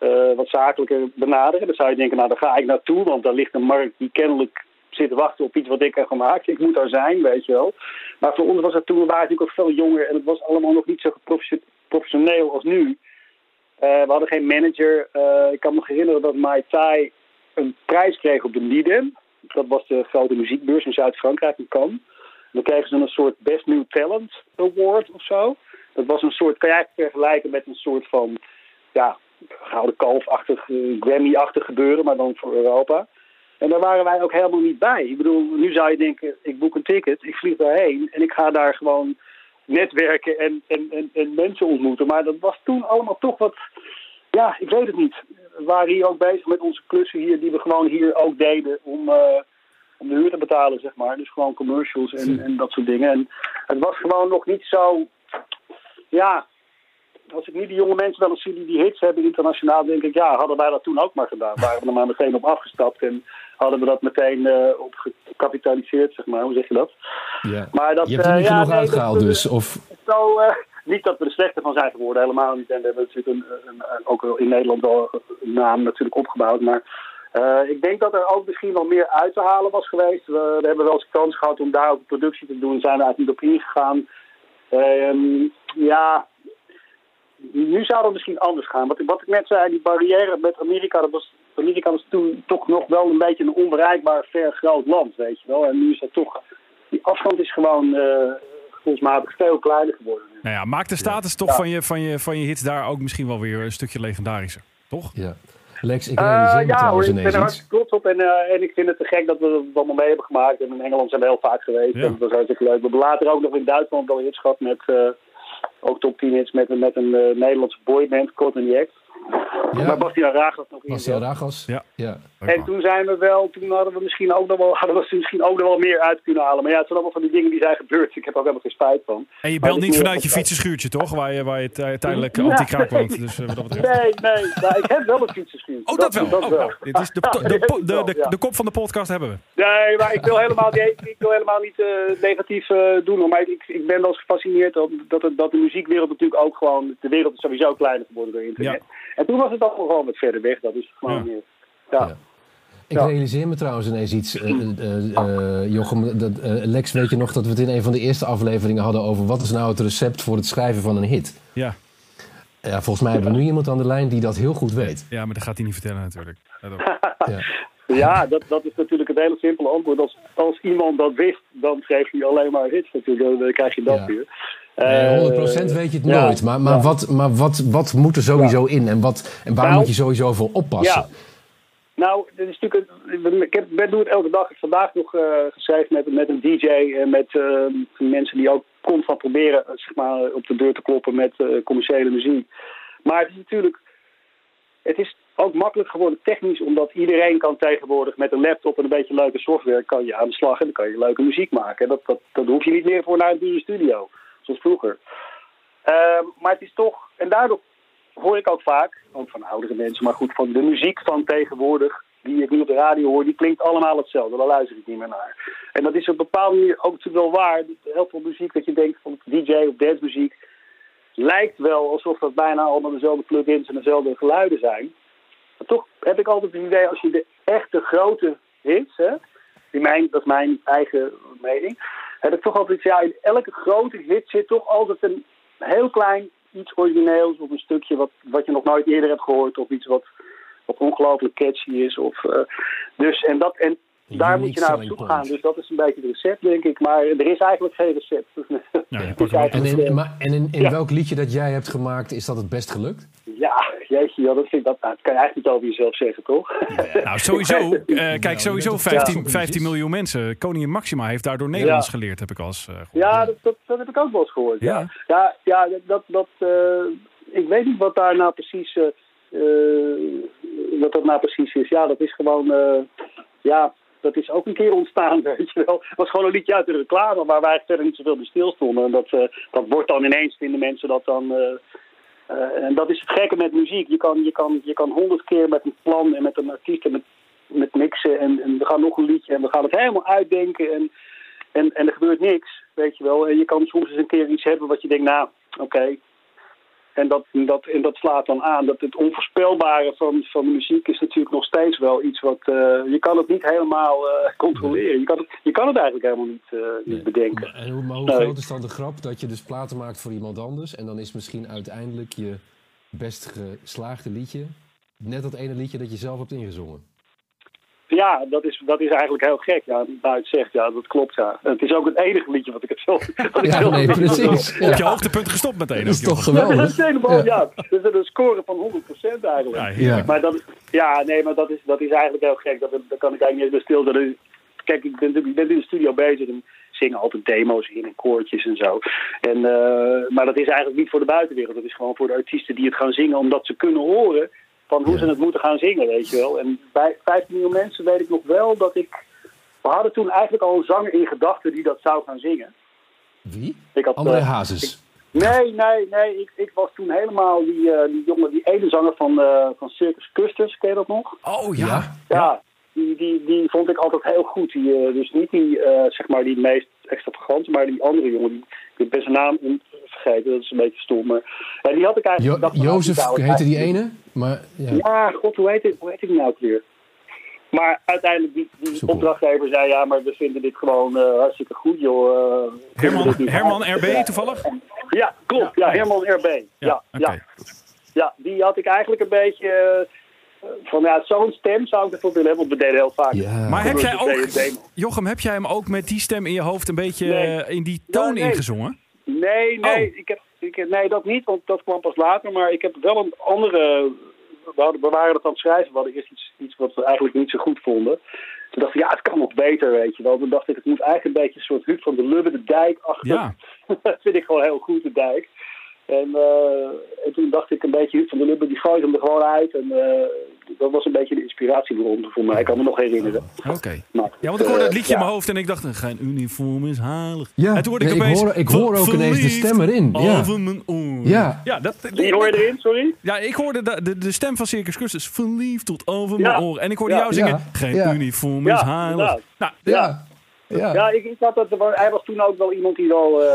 uh, wat zakelijker benaderen. Dan zou je denken, nou, daar ga ik naartoe, want daar ligt een markt die kennelijk zit te wachten op iets wat ik heb gemaakt. Ik moet daar zijn, weet je wel. Maar voor ons was het toen, we waren natuurlijk ook veel jonger en het was allemaal nog niet zo professioneel als nu. Uh, we hadden geen manager. Uh, ik kan me herinneren dat Mai Tai een prijs kreeg op de Nidem. Dat was de grote muziekbeurs in Zuid-Frankrijk, in Cannes. Dan kregen ze een soort Best New Talent Award of zo. Dat was een soort, kan je eigenlijk vergelijken met een soort van, ja, gouden kalfachtig, uh, Grammy-achtig gebeuren, maar dan voor Europa. En daar waren wij ook helemaal niet bij. Ik bedoel, nu zou je denken, ik boek een ticket, ik vlieg daarheen en ik ga daar gewoon netwerken en, en, en, en mensen ontmoeten. Maar dat was toen allemaal toch wat, ja, ik weet het niet. We waren hier ook bezig met onze klussen hier, die we gewoon hier ook deden om, uh, om de huur te betalen, zeg maar. Dus gewoon commercials en, en dat soort dingen. En het was gewoon nog niet zo, ja, als ik nu die jonge mensen wel eens zie die die hits hebben internationaal, denk ik, ja, hadden wij dat toen ook maar gedaan. [LAUGHS] Waren we er maar meteen op afgestapt en hadden we dat meteen uh, op gecapitaliseerd, zeg maar. Hoe zeg je dat? Ja. Maar dat, je hebt er niet uh, genoeg ja, nee, uitgehaald dat, dus? Of... Zo, uh, niet dat we er slechter van zijn geworden, helemaal niet. En we hebben natuurlijk een, een, ook in Nederland wel een naam natuurlijk opgebouwd. Maar uh, ik denk dat er ook misschien wel meer uit te halen was geweest. We, hebben wel eens kans gehad om daar ook productie te doen. Zijn we eigenlijk niet op ingegaan. Um, ja, nu zou het misschien anders gaan. Wat, wat ik net zei, die barrière met Amerika, dat was, Amerika was toen toch nog wel een beetje een onbereikbaar, ver groot land, weet je wel. En nu is dat toch, die afstand is gewoon uh, gevoelsmatig veel kleiner geworden. Nou ja, maakt de status toch van, je, van, je, van je hits daar ook misschien wel weer een stukje legendarischer, toch? Ja. Lex, ik realiseer uh, me ja, hoor, ik ben er hartstikke trots op en, uh, en ik vind het te gek dat we het allemaal mee hebben gemaakt. En in Engeland zijn we heel vaak geweest ja. en dat was hartstikke leuk. We hebben later ook nog in Duitsland wel hits gehad met, uh, ook top 10 hits met, met een uh, Nederlandse boyband, Cotton X. Ja. Maar Bastiaan Ragos nog in. Bastiaan Ragos, ja. ja. En toen zijn we wel, toen hadden we misschien ook nog wel, hadden we misschien ook nog wel meer uit kunnen halen. Maar ja, het zijn allemaal van die dingen die zijn gebeurd. Ik heb er ook helemaal geen spijt van. En je belt niet vanuit je fietsenschuurtje, toch? Waar je, waar je tijdelijk ja. anti-kraak woont. Dus, uh, wat dat betreft. Nee, nee. Nou, ik heb wel een fietsenschuurtje. Oh, dat, dat wel. Dat oh, wel. dit is de, de, [LAUGHS] de, de, de, de kop van de podcast hebben we. Nee, maar ik wil helemaal, ik wil helemaal niet uh, negatief uh, doen. Maar ik, ik ben wel eens gefascineerd dat, dat, dat de muziekwereld natuurlijk ook gewoon... De wereld is sowieso kleiner geworden door internet. Ja. En toen was het allemaal gewoon wat verder weg. Dat is gewoon meer... Ja. ja. Ik ja. realiseer me trouwens ineens iets, uh, uh, uh, Jochem. Dat, Lex, weet je nog dat we het in een van de eerste afleveringen hadden over wat is nou het recept voor het schrijven van een hit? Ja. Ja, volgens mij hebben we nu iemand aan de lijn die dat heel goed weet. Ja, maar dat gaat hij niet vertellen natuurlijk. ja, [LAUGHS] ja dat, dat is natuurlijk het hele simpele antwoord. Als, als iemand dat wist, dan schreef hij alleen maar hits natuurlijk. Dan krijg je dat ja. weer. Nee, 100% weet je het nooit. Maar, maar, wat, maar wat, wat moet er sowieso in? En, wat, en waar Nou, moet je sowieso voor oppassen? Nou, dit is natuurlijk een, ik heb, doe het elke dag. Ik heb vandaag nog uh, geschreven met, met een DJ en met uh, mensen die ook constant proberen zeg maar, op de deur te kloppen met uh, commerciële muziek. Maar het is natuurlijk, het is ook makkelijk geworden technisch, omdat iedereen kan tegenwoordig met een laptop en een beetje leuke software kan je aan de slag en dan kan je leuke muziek maken. Dat, dat, dat hoef je niet meer voor naar een dure studio, vroeger. Uh, maar het is toch, en daardoor hoor ik ook vaak, ook van oudere mensen, maar goed, van de muziek van tegenwoordig, die ik nu op de radio hoor, die klinkt allemaal hetzelfde. Daar luister ik niet meer naar. En dat is op een bepaalde manier ook natuurlijk wel waar. Heel veel muziek dat je denkt van DJ of dancemuziek lijkt wel alsof dat bijna allemaal dezelfde plugins en dezelfde geluiden zijn. Maar toch heb ik altijd het idee, als je de echte grote hits, hè, in mijn, dat is mijn eigen mening, heb ik toch altijd, ja, in elke grote hit zit toch altijd een heel klein iets origineels of een stukje wat, wat je nog nooit eerder hebt gehoord of iets wat, wat ongelooflijk catchy is. Of, uh, dus, en dat, en daar moet je naar op zoek gaan. Dus dat is een beetje het recept, denk ik. Maar er is eigenlijk geen recept. [LAUGHS] Ja, en in, maar, en in, in ja. welk liedje dat jij hebt gemaakt, is dat het best gelukt? Ja, [LAUGHS] jeetje, ja, dat, vind ik, dat, nou, dat kan je eigenlijk niet over jezelf zeggen, toch? Ja, nou, sowieso. [LAUGHS] Uh, kijk, sowieso 15, 15 miljoen mensen. Koningin Maxima heeft daardoor Nederlands geleerd, heb ik al eens uh, gehoord. Ja, dat, dat, dat, heb ik ook wel eens gehoord. Ja, ja, ja dat, dat, uh, ik weet niet wat daar nou precies, wat dat nou precies is. Ja, dat is gewoon, ja, dat is ook een keer ontstaan, [LAUGHS] weet je wel. Het was gewoon een liedje uit de reclame waar wij verder niet zoveel bij stilstonden. En dat, uh, dat wordt dan ineens, vinden mensen dat dan... Uh, uh, en dat is het gekke met muziek. Je kan, je kan, je kan honderd keer met een plan en met een artiest en met, met mixen en, en we gaan nog een liedje en we gaan het helemaal uitdenken en, en, en er gebeurt niks, weet je wel. En je kan soms eens een keer iets hebben wat je denkt, nou, oké, en dat, dat, en dat slaat dan aan. Dat het onvoorspelbare van, van muziek is natuurlijk nog steeds wel iets wat... Uh, je kan het niet helemaal uh, controleren. Je kan, het, je kan het eigenlijk helemaal niet, uh, nee. niet bedenken. En hoe, maar hoe groot is dan de grap dat je dus platen maakt voor iemand anders... en dan is misschien uiteindelijk je best geslaagde liedje... net dat ene liedje dat je zelf hebt ingezongen? Ja, dat is, dat is eigenlijk heel gek. Ja, het zegt, ja, dat klopt. Ja. Het is ook het enige liedje wat ik heb zelf. [LAUGHS] Ja, nee, precies. Ja. Op je hoogtepunt gestopt meteen. Dat is toch geweldig. Ja, dat is helemaal, ja. ja. Dat is een score van 100% eigenlijk. Ja, maar dat, ja, nee, maar dat is, dat is eigenlijk heel gek. Dat, dat kan ik eigenlijk niet eens stil. Kijk, ik ben, ik ben in de studio bezig en zingen altijd demo's in en koortjes en zo. En, uh, maar dat is eigenlijk niet voor de buitenwereld. Dat is gewoon voor de artiesten die het gaan zingen, omdat ze kunnen horen van hoe ja. ze het moeten gaan zingen, weet je wel. En bij 15 miljoen mensen weet ik nog wel dat ik... We hadden toen eigenlijk al een zanger in gedachten die dat zou gaan zingen. Wie? Ik had, André uh, Hazes? Ik, nee, nee, nee. Ik, ik was toen helemaal die, uh, die jongen, die ene zanger van, uh, van Circus Custers. Ken je dat nog? Oh, ja. Ja, ja die, die, die vond ik altijd heel goed. Die, dus niet die, zeg maar, die meest extravagante, maar die andere jongen. Die, ik ben zijn naam vergeten, dat is een beetje stom. Maar ja, die had ik eigenlijk... Jo Jozef heette die ene? Maar, ja. ja, god, hoe heet, het, hoe heet die nou ook weer? Maar uiteindelijk, die, die opdrachtgever zei, ja, maar we vinden dit gewoon uh, hartstikke goed, joh. Uh, Herman, Herman RB toevallig? Ja, klopt. Ja, Herman RB. Ja, ja, okay. ja. ja, die had ik eigenlijk een beetje... Van ja, zo'n stem zou ik ervoor willen hebben, want we deden heel vaak. Ja. Maar heb jij ook, Jochem, heb jij hem ook met die stem in je hoofd een beetje nee. in die toon nee. ingezongen? Nee, nee, oh. ik heb, ik, nee, dat niet, want dat kwam pas later. Maar ik heb wel een andere... We, hadden, we waren het aan het schrijven. We hadden eerst iets, iets wat we eigenlijk niet zo goed vonden. Toen dacht ik, ja, het kan nog beter, weet je wel. Toen dacht ik, het moet eigenlijk een beetje een soort Huub van de Lubbe, de dijk achter. Ja. [LAUGHS] dat vind ik gewoon heel goed, de dijk. En, uh, en toen dacht ik een beetje, van de Lubbe, die gooit hem er gewoon uit. En uh, dat was een beetje de inspiratiebron voor mij. Ik kan me nog herinneren. Oké. Okay. Ja, want ik hoorde het liedje uh, in mijn hoofd en ik dacht, geen uniform is heilig. Ja, en toen hoorde nee, ik opeens... Ik hoor, ik hoor ook ineens de stem erin. Ja. Over mijn oor. Ja. ja dat, Die hoor je erin, sorry? Ja, ik hoorde de, de, de stem van Circus Custus. Verliefd tot over mijn oor. En ik hoorde jou zingen, geen uniform is heilig. Nou, ja. Ja, ja ik, ik had dat, hij was toen ook wel iemand die wel, uh,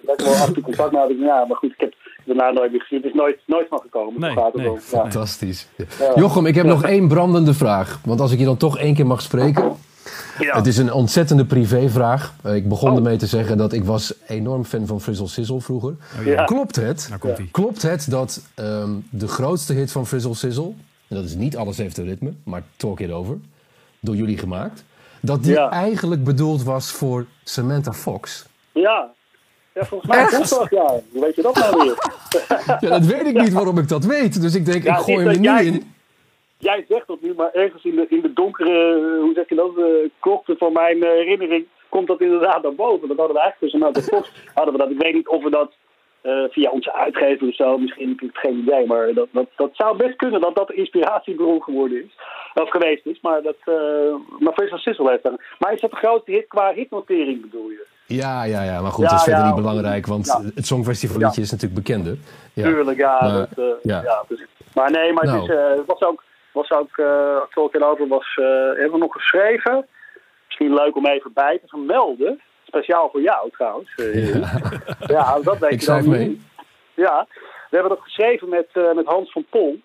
dat wel af en toe contact had. Ja, maar goed, ik heb daarna nooit meer gezien. Het is nooit, nooit van gekomen. Nee, gaat nee, ja. Fantastisch. Ja. Jochem, ik heb nog één brandende vraag. Want als ik je dan toch één keer mag spreken. Ja. Het is een ontzettende privévraag. Ik begon oh. ermee te zeggen dat ik was enorm fan van Frizzle Sizzle vroeger. Oh, ja. Klopt het? Nou. Klopt het dat um, de grootste hit van Frizzle Sizzle... en dat is niet Alles heeft een ritme, maar Talk It Over... door jullie gemaakt... dat die Ja. eigenlijk bedoeld was voor Samantha Fox? Ja. Ja, volgens mij klopt dat, ja. Hoe weet je dat nou weer? [LAUGHS] Ja, dat weet ik niet waarom ik dat weet. Dus ik denk, Ja, ik gooi hem er jij- in. Jij zegt dat nu, maar ergens in de, in de donkere, eh, hoe zeg je dat, uh, krochten van mijn eh, herinnering komt dat inderdaad naar boven. Dat hadden we eigenlijk tussen de Fox hadden we dat. Ik weet niet of we dat eh, via onze uitgever of zo, misschien heb ik het geen idee, maar dat, dat, dat zou best kunnen dat dat de inspiratiebron geworden is. Of geweest is, maar dat, uh, maar Sizzle heeft. Maar is dat de grootste hit qua hitnotering bedoel je? Ja, ja, ja, maar goed, Ja, dat is verder ja, niet belangrijk, want ja. het Songfestivalliedje is natuurlijk bekender. Ja. Tuurlijk, ja. Maar, dat, eh, ja. dus, maar nee, maar Nou. het, is, eh, het was ook, was ook uh, Over was, eh, hebben we nog geschreven. Misschien leuk om even bij te vermelden. Speciaal voor jou trouwens. eh, ja. dat weet Ik je dan niet. mee. Ja, we hebben dat geschreven met, eh, met Hans van Pol.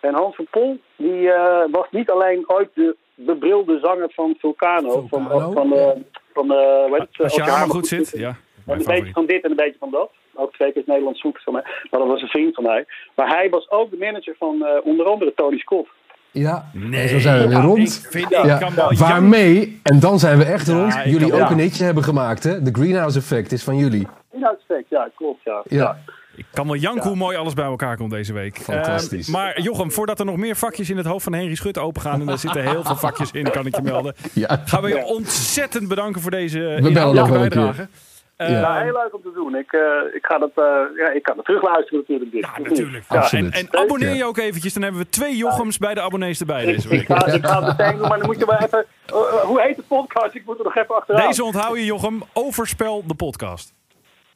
En Hans van Pol die, eh, was niet alleen ooit de bebrilde zanger van Vulcano. Van, Vulcano? van, van het? Als je haar maar goed zit, ja. Een beetje favoriet. van dit en een beetje van dat. Ook twee keer Nederlands zoeken van mij. Maar dat was een vriend van mij. Maar hij was ook de manager van eh, onder andere Tony Scott. Ja, Nee. en zo zijn we weer Ja, rond. Ik vind, Ja. Waarmee, en dan zijn we echt Ja, rond, jullie ook een hitje hebben gemaakt, hè? De Greenhouse Effect is van jullie. Inhoudseffect, ja, klopt, ja. Ja. Ik kan wel janken hoe mooi alles bij elkaar komt deze week. Fantastisch. Eh, maar Jochem, voordat er nog meer vakjes in het hoofd van Henry Schut opengaan... en er zitten heel veel vakjes in, kan ik je melden... Ja. gaan we je Ja. ontzettend bedanken voor deze nog wel een bijdrage. Eh, Ja. Ja, heel leuk om te doen. Ik, eh, ik, ga dat, eh, ja, ik kan het terugluisteren natuurlijk. Dit. Ja, natuurlijk. Ja, En, en abonneer je ook eventjes, dan hebben we twee Jochems bij de abonnees erbij deze ik, week. ga, ik ga het meteen doen, maar dan moet je wel even... eh, [LAUGHS] eh, hoe heet de podcast? Ik moet er nog even achteraan. Deze onthoud je, Jochem. Overspel de podcast.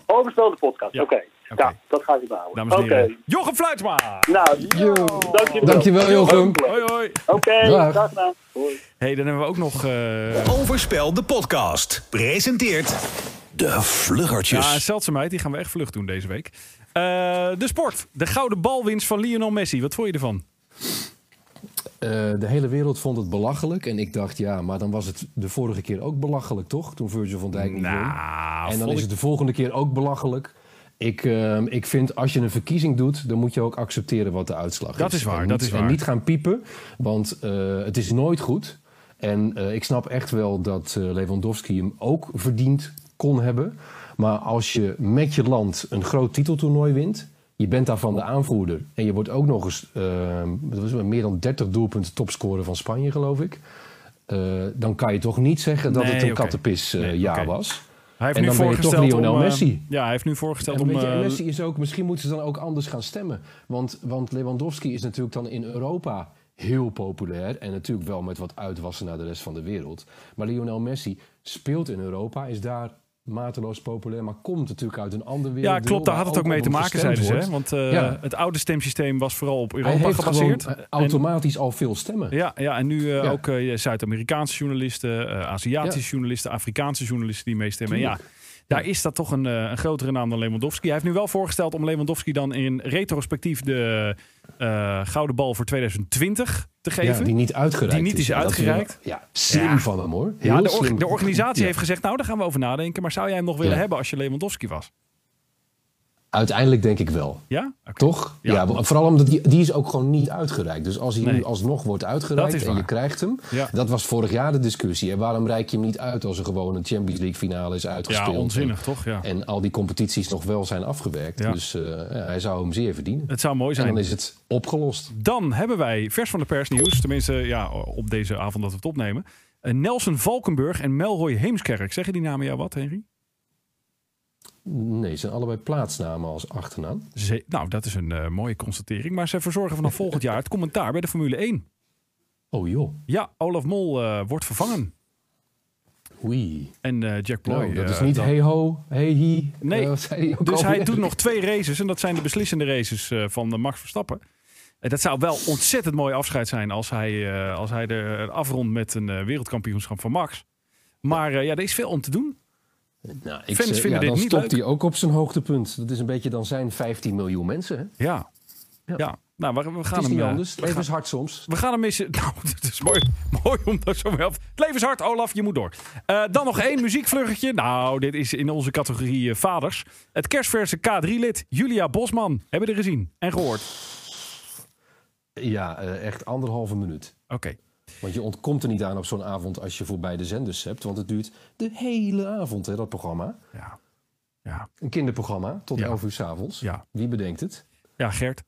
Overspel de podcast, Ja. oké. Ja, dat ga ik behouden. Dames en Oké. Jochem Fluitsma. Nou, dankjewel. Dankjewel, Jochem. Hoi, hoi. Oké, Dag. dag nou. Hoi. hey, dan hebben we ook nog... eh, Overspel de podcast. Presenteert De vluggertjes. Ja, zeldzaamheid. Die gaan we echt vlug doen deze week. Eh, de sport. De gouden balwinst van Lionel Messi. Wat vond je ervan? Eh, de hele wereld vond het belachelijk. En ik dacht, ja, maar dan was het de vorige keer ook belachelijk, toch? Toen Virgil van Dijk niet won. Nou, En dan vond is ik- het de volgende keer ook belachelijk. Ik, ehm, ik vind, als je een verkiezing doet, dan moet je ook accepteren wat de uitslag Dat is waar, En dat niet, is waar. En niet gaan piepen, want eh, het is nooit goed. En eh, ik snap echt wel dat eh, Lewandowski hem ook verdiend kon hebben. Maar als je met je land een groot titeltoernooi wint... je bent daarvan de aanvoerder... en je wordt ook nog eens het, meer dan 30 doelpunten topscorer van Spanje, geloof ik... eh, dan kan je toch niet zeggen dat Nee, het een oké. kattenpis eh, Nee, oké. was... Hij heeft En nu dan ben je toch voorgesteld Lionel om, Messi. ja, hij heeft nu voorgesteld En om... je, Messi is ook, misschien moeten ze dan ook anders gaan stemmen. Want, want Lewandowski is natuurlijk dan in Europa heel populair. En natuurlijk wel met wat uitwassen naar de rest van de wereld. Maar Lionel Messi speelt in Europa, is daar mateloos populair. Maar komt natuurlijk uit een ander wereld. ja, klopt. Daar had het ook mee te maken, zeiden ze. Hè? Want eh, Ja. het oude stemsysteem was vooral op Europa gebaseerd. eh, En- automatisch al veel stemmen. Ja, ja, en nu Ja. ook Zuid-Amerikaanse journalisten, Aziatische journalisten, Afrikaanse journalisten die meestemmen. En Ja, daar is dat toch een, eh, een grotere naam dan Lewandowski. Hij heeft nu wel voorgesteld om Lewandowski dan in retrospectief de eh, gouden bal voor 2020 te geven. Ja, die niet uitgereikt Die niet is uitgereikt. Ja, slim Ja. van hem hoor. Ja, de, or- slim. de organisatie Ja. heeft gezegd, nou daar gaan we over nadenken. Maar zou jij hem nog willen hebben als je Lewandowski was? Uiteindelijk denk ik wel. Ja? Toch? Ja. Vooral omdat die, die is ook gewoon niet uitgereikt. Dus als hij Nee. nu alsnog wordt uitgereikt en je krijgt hem... Ja. Dat was vorig jaar de discussie. En waarom reik je hem niet uit als er gewoon een Champions League finale is uitgespeeld? Ja, onzinnig toch? Ja. En, en al die competities nog wel zijn afgewerkt. Ja. Dus eh, ja, hij zou hem zeer verdienen. Het zou mooi En zijn. dan is het opgelost. Dan hebben wij vers van de pers nieuws. Tenminste, ja, op deze avond dat we het opnemen. Eh, Nelson Valkenburg en Melroy Heemskerk. Zeggen die namen jou wat, Henry? Nee, het zijn allebei plaatsnamen als achternaam. Ze- nou, dat is een eh, mooie constatering. Maar ze verzorgen vanaf volgend jaar het commentaar bij de Formule 1. Oh joh, Ja, Olaf Mol eh, wordt vervangen. oei. En eh, Jack Ploy. Nou, dat is niet dan- hey ho, hey hi. Nee, hij Dus hij doet nog twee races. En dat zijn de beslissende races van Max Verstappen. En dat zou wel ontzettend mooi afscheid zijn als hij, als hij er afrondt met een wereldkampioenschap van Max. Maar ja, er is veel om te doen. Nou, ik Fans zeg, vinden ja, dit dan niet stopt leuk. hij ook op zijn hoogtepunt. Dat is een beetje dan zijn 15 miljoen mensen. Hè? Ja. Ja. Ja. Nou, we, we gaan Het is hem... niet eh, anders. we Even gaan- is hard soms. We gaan hem missen. [LAUGHS] Nou, het is mooi, mooi om dat zo wel. Het leven is hard, Olaf, je moet door. Eh, dan nog één muziekvluggetje. Nou, dit is in onze categorie eh, vaders. Het kerstverse K3-lid Julia Bosman. Hebben we er gezien en gehoord. Ja, eh, echt anderhalve minuut. Oké. Want je ontkomt er niet aan op zo'n avond als je voorbij de zenders hebt. Want het duurt de hele avond, hè, dat programma. Ja. Ja. Een kinderprogramma, tot Ja. 11 uur s'avonds. Ja. Wie bedenkt het? ja, Gert.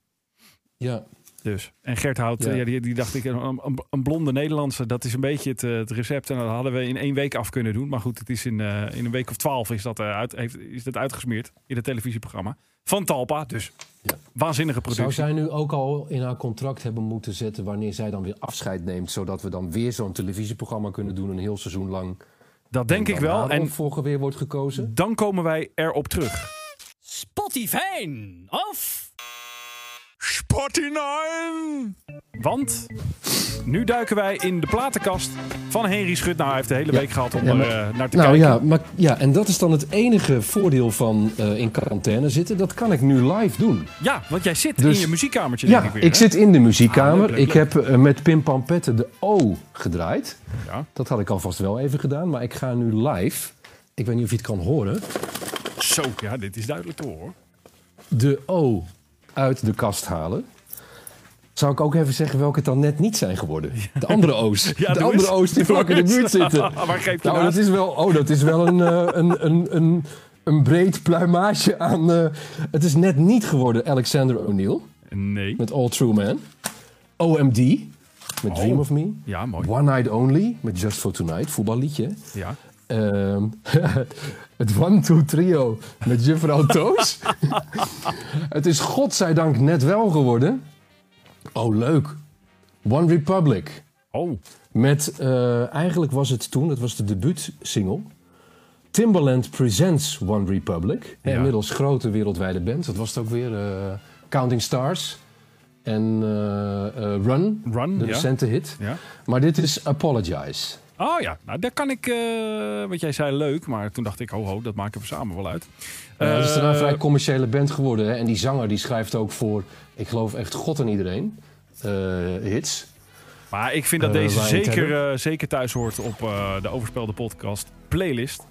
Ja, Dus. En Gert houdt, Ja. ja, die, die dacht ik, een, een, blonde Nederlandse, dat is een beetje het, eh, het recept. En dat hadden we in één week af kunnen doen. Maar goed, het is in, eh, in een week of twaalf is dat, eh, uit, heeft, is dat uitgesmeerd in het televisieprogramma. Van Talpa, dus Ja. waanzinnige productie. Zou zij nu ook al in haar contract hebben moeten zetten wanneer zij dan weer afscheid neemt, zodat we dan weer zo'n televisieprogramma kunnen doen een heel seizoen lang? Dat denk En ik wel. En weer wordt gekozen? dan komen wij erop terug. Spotify of Spotify! Want Nu duiken wij in de platenkast van Henry Schut. Nou, hij heeft de hele Ja. week gehad om Ja, maar- er eh, naar te Nou kijken. ja, maar, ja, en dat is dan het enige voordeel van eh, in quarantaine zitten. Dat kan ik nu live doen. Ja, want jij zit Dus- in je muziekkamertje, denk Ja, ik weer. ik hè? zit in de Ah, muziekkamer. leuk, leuk, ik heb eh, met Pim Pampette de O gedraaid. Ja. Dat had ik alvast wel even gedaan, maar ik ga nu live. Ik weet niet of je het kan horen. Zo, ja, dit is duidelijk te horen. De O uit de kast halen. Zou ik ook even zeggen welke het dan net niet zijn geworden? De andere O's. [LAUGHS] Ja, de andere. O's die [LAUGHS] vlak in de buurt zitten. [LAUGHS] Geef je Nou, dat is wel, oh, dat is wel een, eh, een, een, een, een breed pluimage aan. eh, het is net niet geworden Alexander O'Neill Nee. met All True Man. OMD met Dream of Me. Ja, mooi. One Night Only met Just for Tonight, voetballiedje. Ja. Ehm, het One Two Trio met Juffrouw [LAUGHS] Toos. het is godzijdank net wel geworden. Oh, leuk. One Republic. Oh, Met, eh, eigenlijk was het toen, het was de debuutsingle. Timbaland Presents One Republic. Ja. Inmiddels grote wereldwijde band. Dat was het ook weer. eh, Counting Stars. En eh, Run, Run, de ja. recente hit. ja. Maar dit is Apologize. Oh ja, nou daar kan ik, eh, wat jij zei, leuk. Maar toen dacht ik, ho ho, dat maken we samen wel uit. Ja, het is daarna Eh, een vrij commerciële band geworden. Hè? En die zanger die schrijft ook voor, ik geloof echt God en iedereen, eh, hits. Maar ik vind dat Eh, deze zeker, eh, zeker thuis hoort op eh, de Overspelde podcast playlist.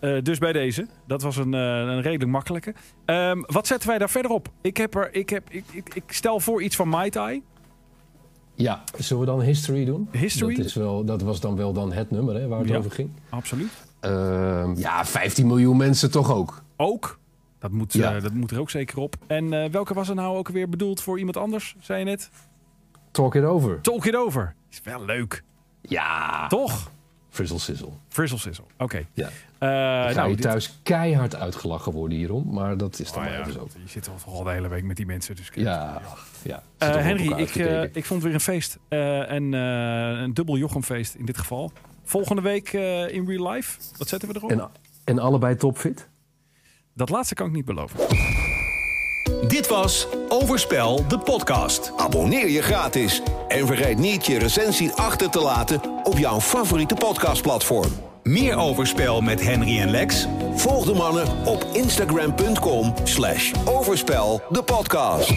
Eh, dus bij deze. Dat was een, eh, een redelijk makkelijke. Ehm, wat zetten wij daar verder op? Ik, heb er, ik, heb, ik, ik, ik stel voor iets van Mai Tai. Ja, zullen we dan History doen? History? Dat, is wel, dat was dan wel dan het nummer hè, waar het Ja. over ging. Absoluut. Ehm, ja, 15 miljoen mensen toch ook. Ook. Dat moet, Ja. eh, dat moet er ook zeker op. En eh, welke was er nou ook weer bedoeld voor iemand anders? Zei je net? Talk it over. Talk it over. Is wel leuk. Ja. Toch? Frizzle sizzle. Frizzle sizzle. Oké. Ja. Eh, Ga nou, je dit- thuis keihard uitgelachen worden hierom, maar dat is dan Oh maar ja, even zo. je zit al de hele week met die mensen. Dus Ja, ja. Eh, toch op Henry, ik, eh, ik vond weer een feest. Eh, en eh, een dubbel Jochemfeest in dit geval. Volgende week eh, in real life. Wat zetten we erop? en, en allebei topfit? Dat laatste kan ik niet beloven. Dit was Overspel, de podcast. Abonneer je gratis en vergeet niet je recensie achter te laten op jouw favoriete podcastplatform. Meer Overspel met Henry en Lex? Volg de mannen op instagram.com slash overspel de podcast.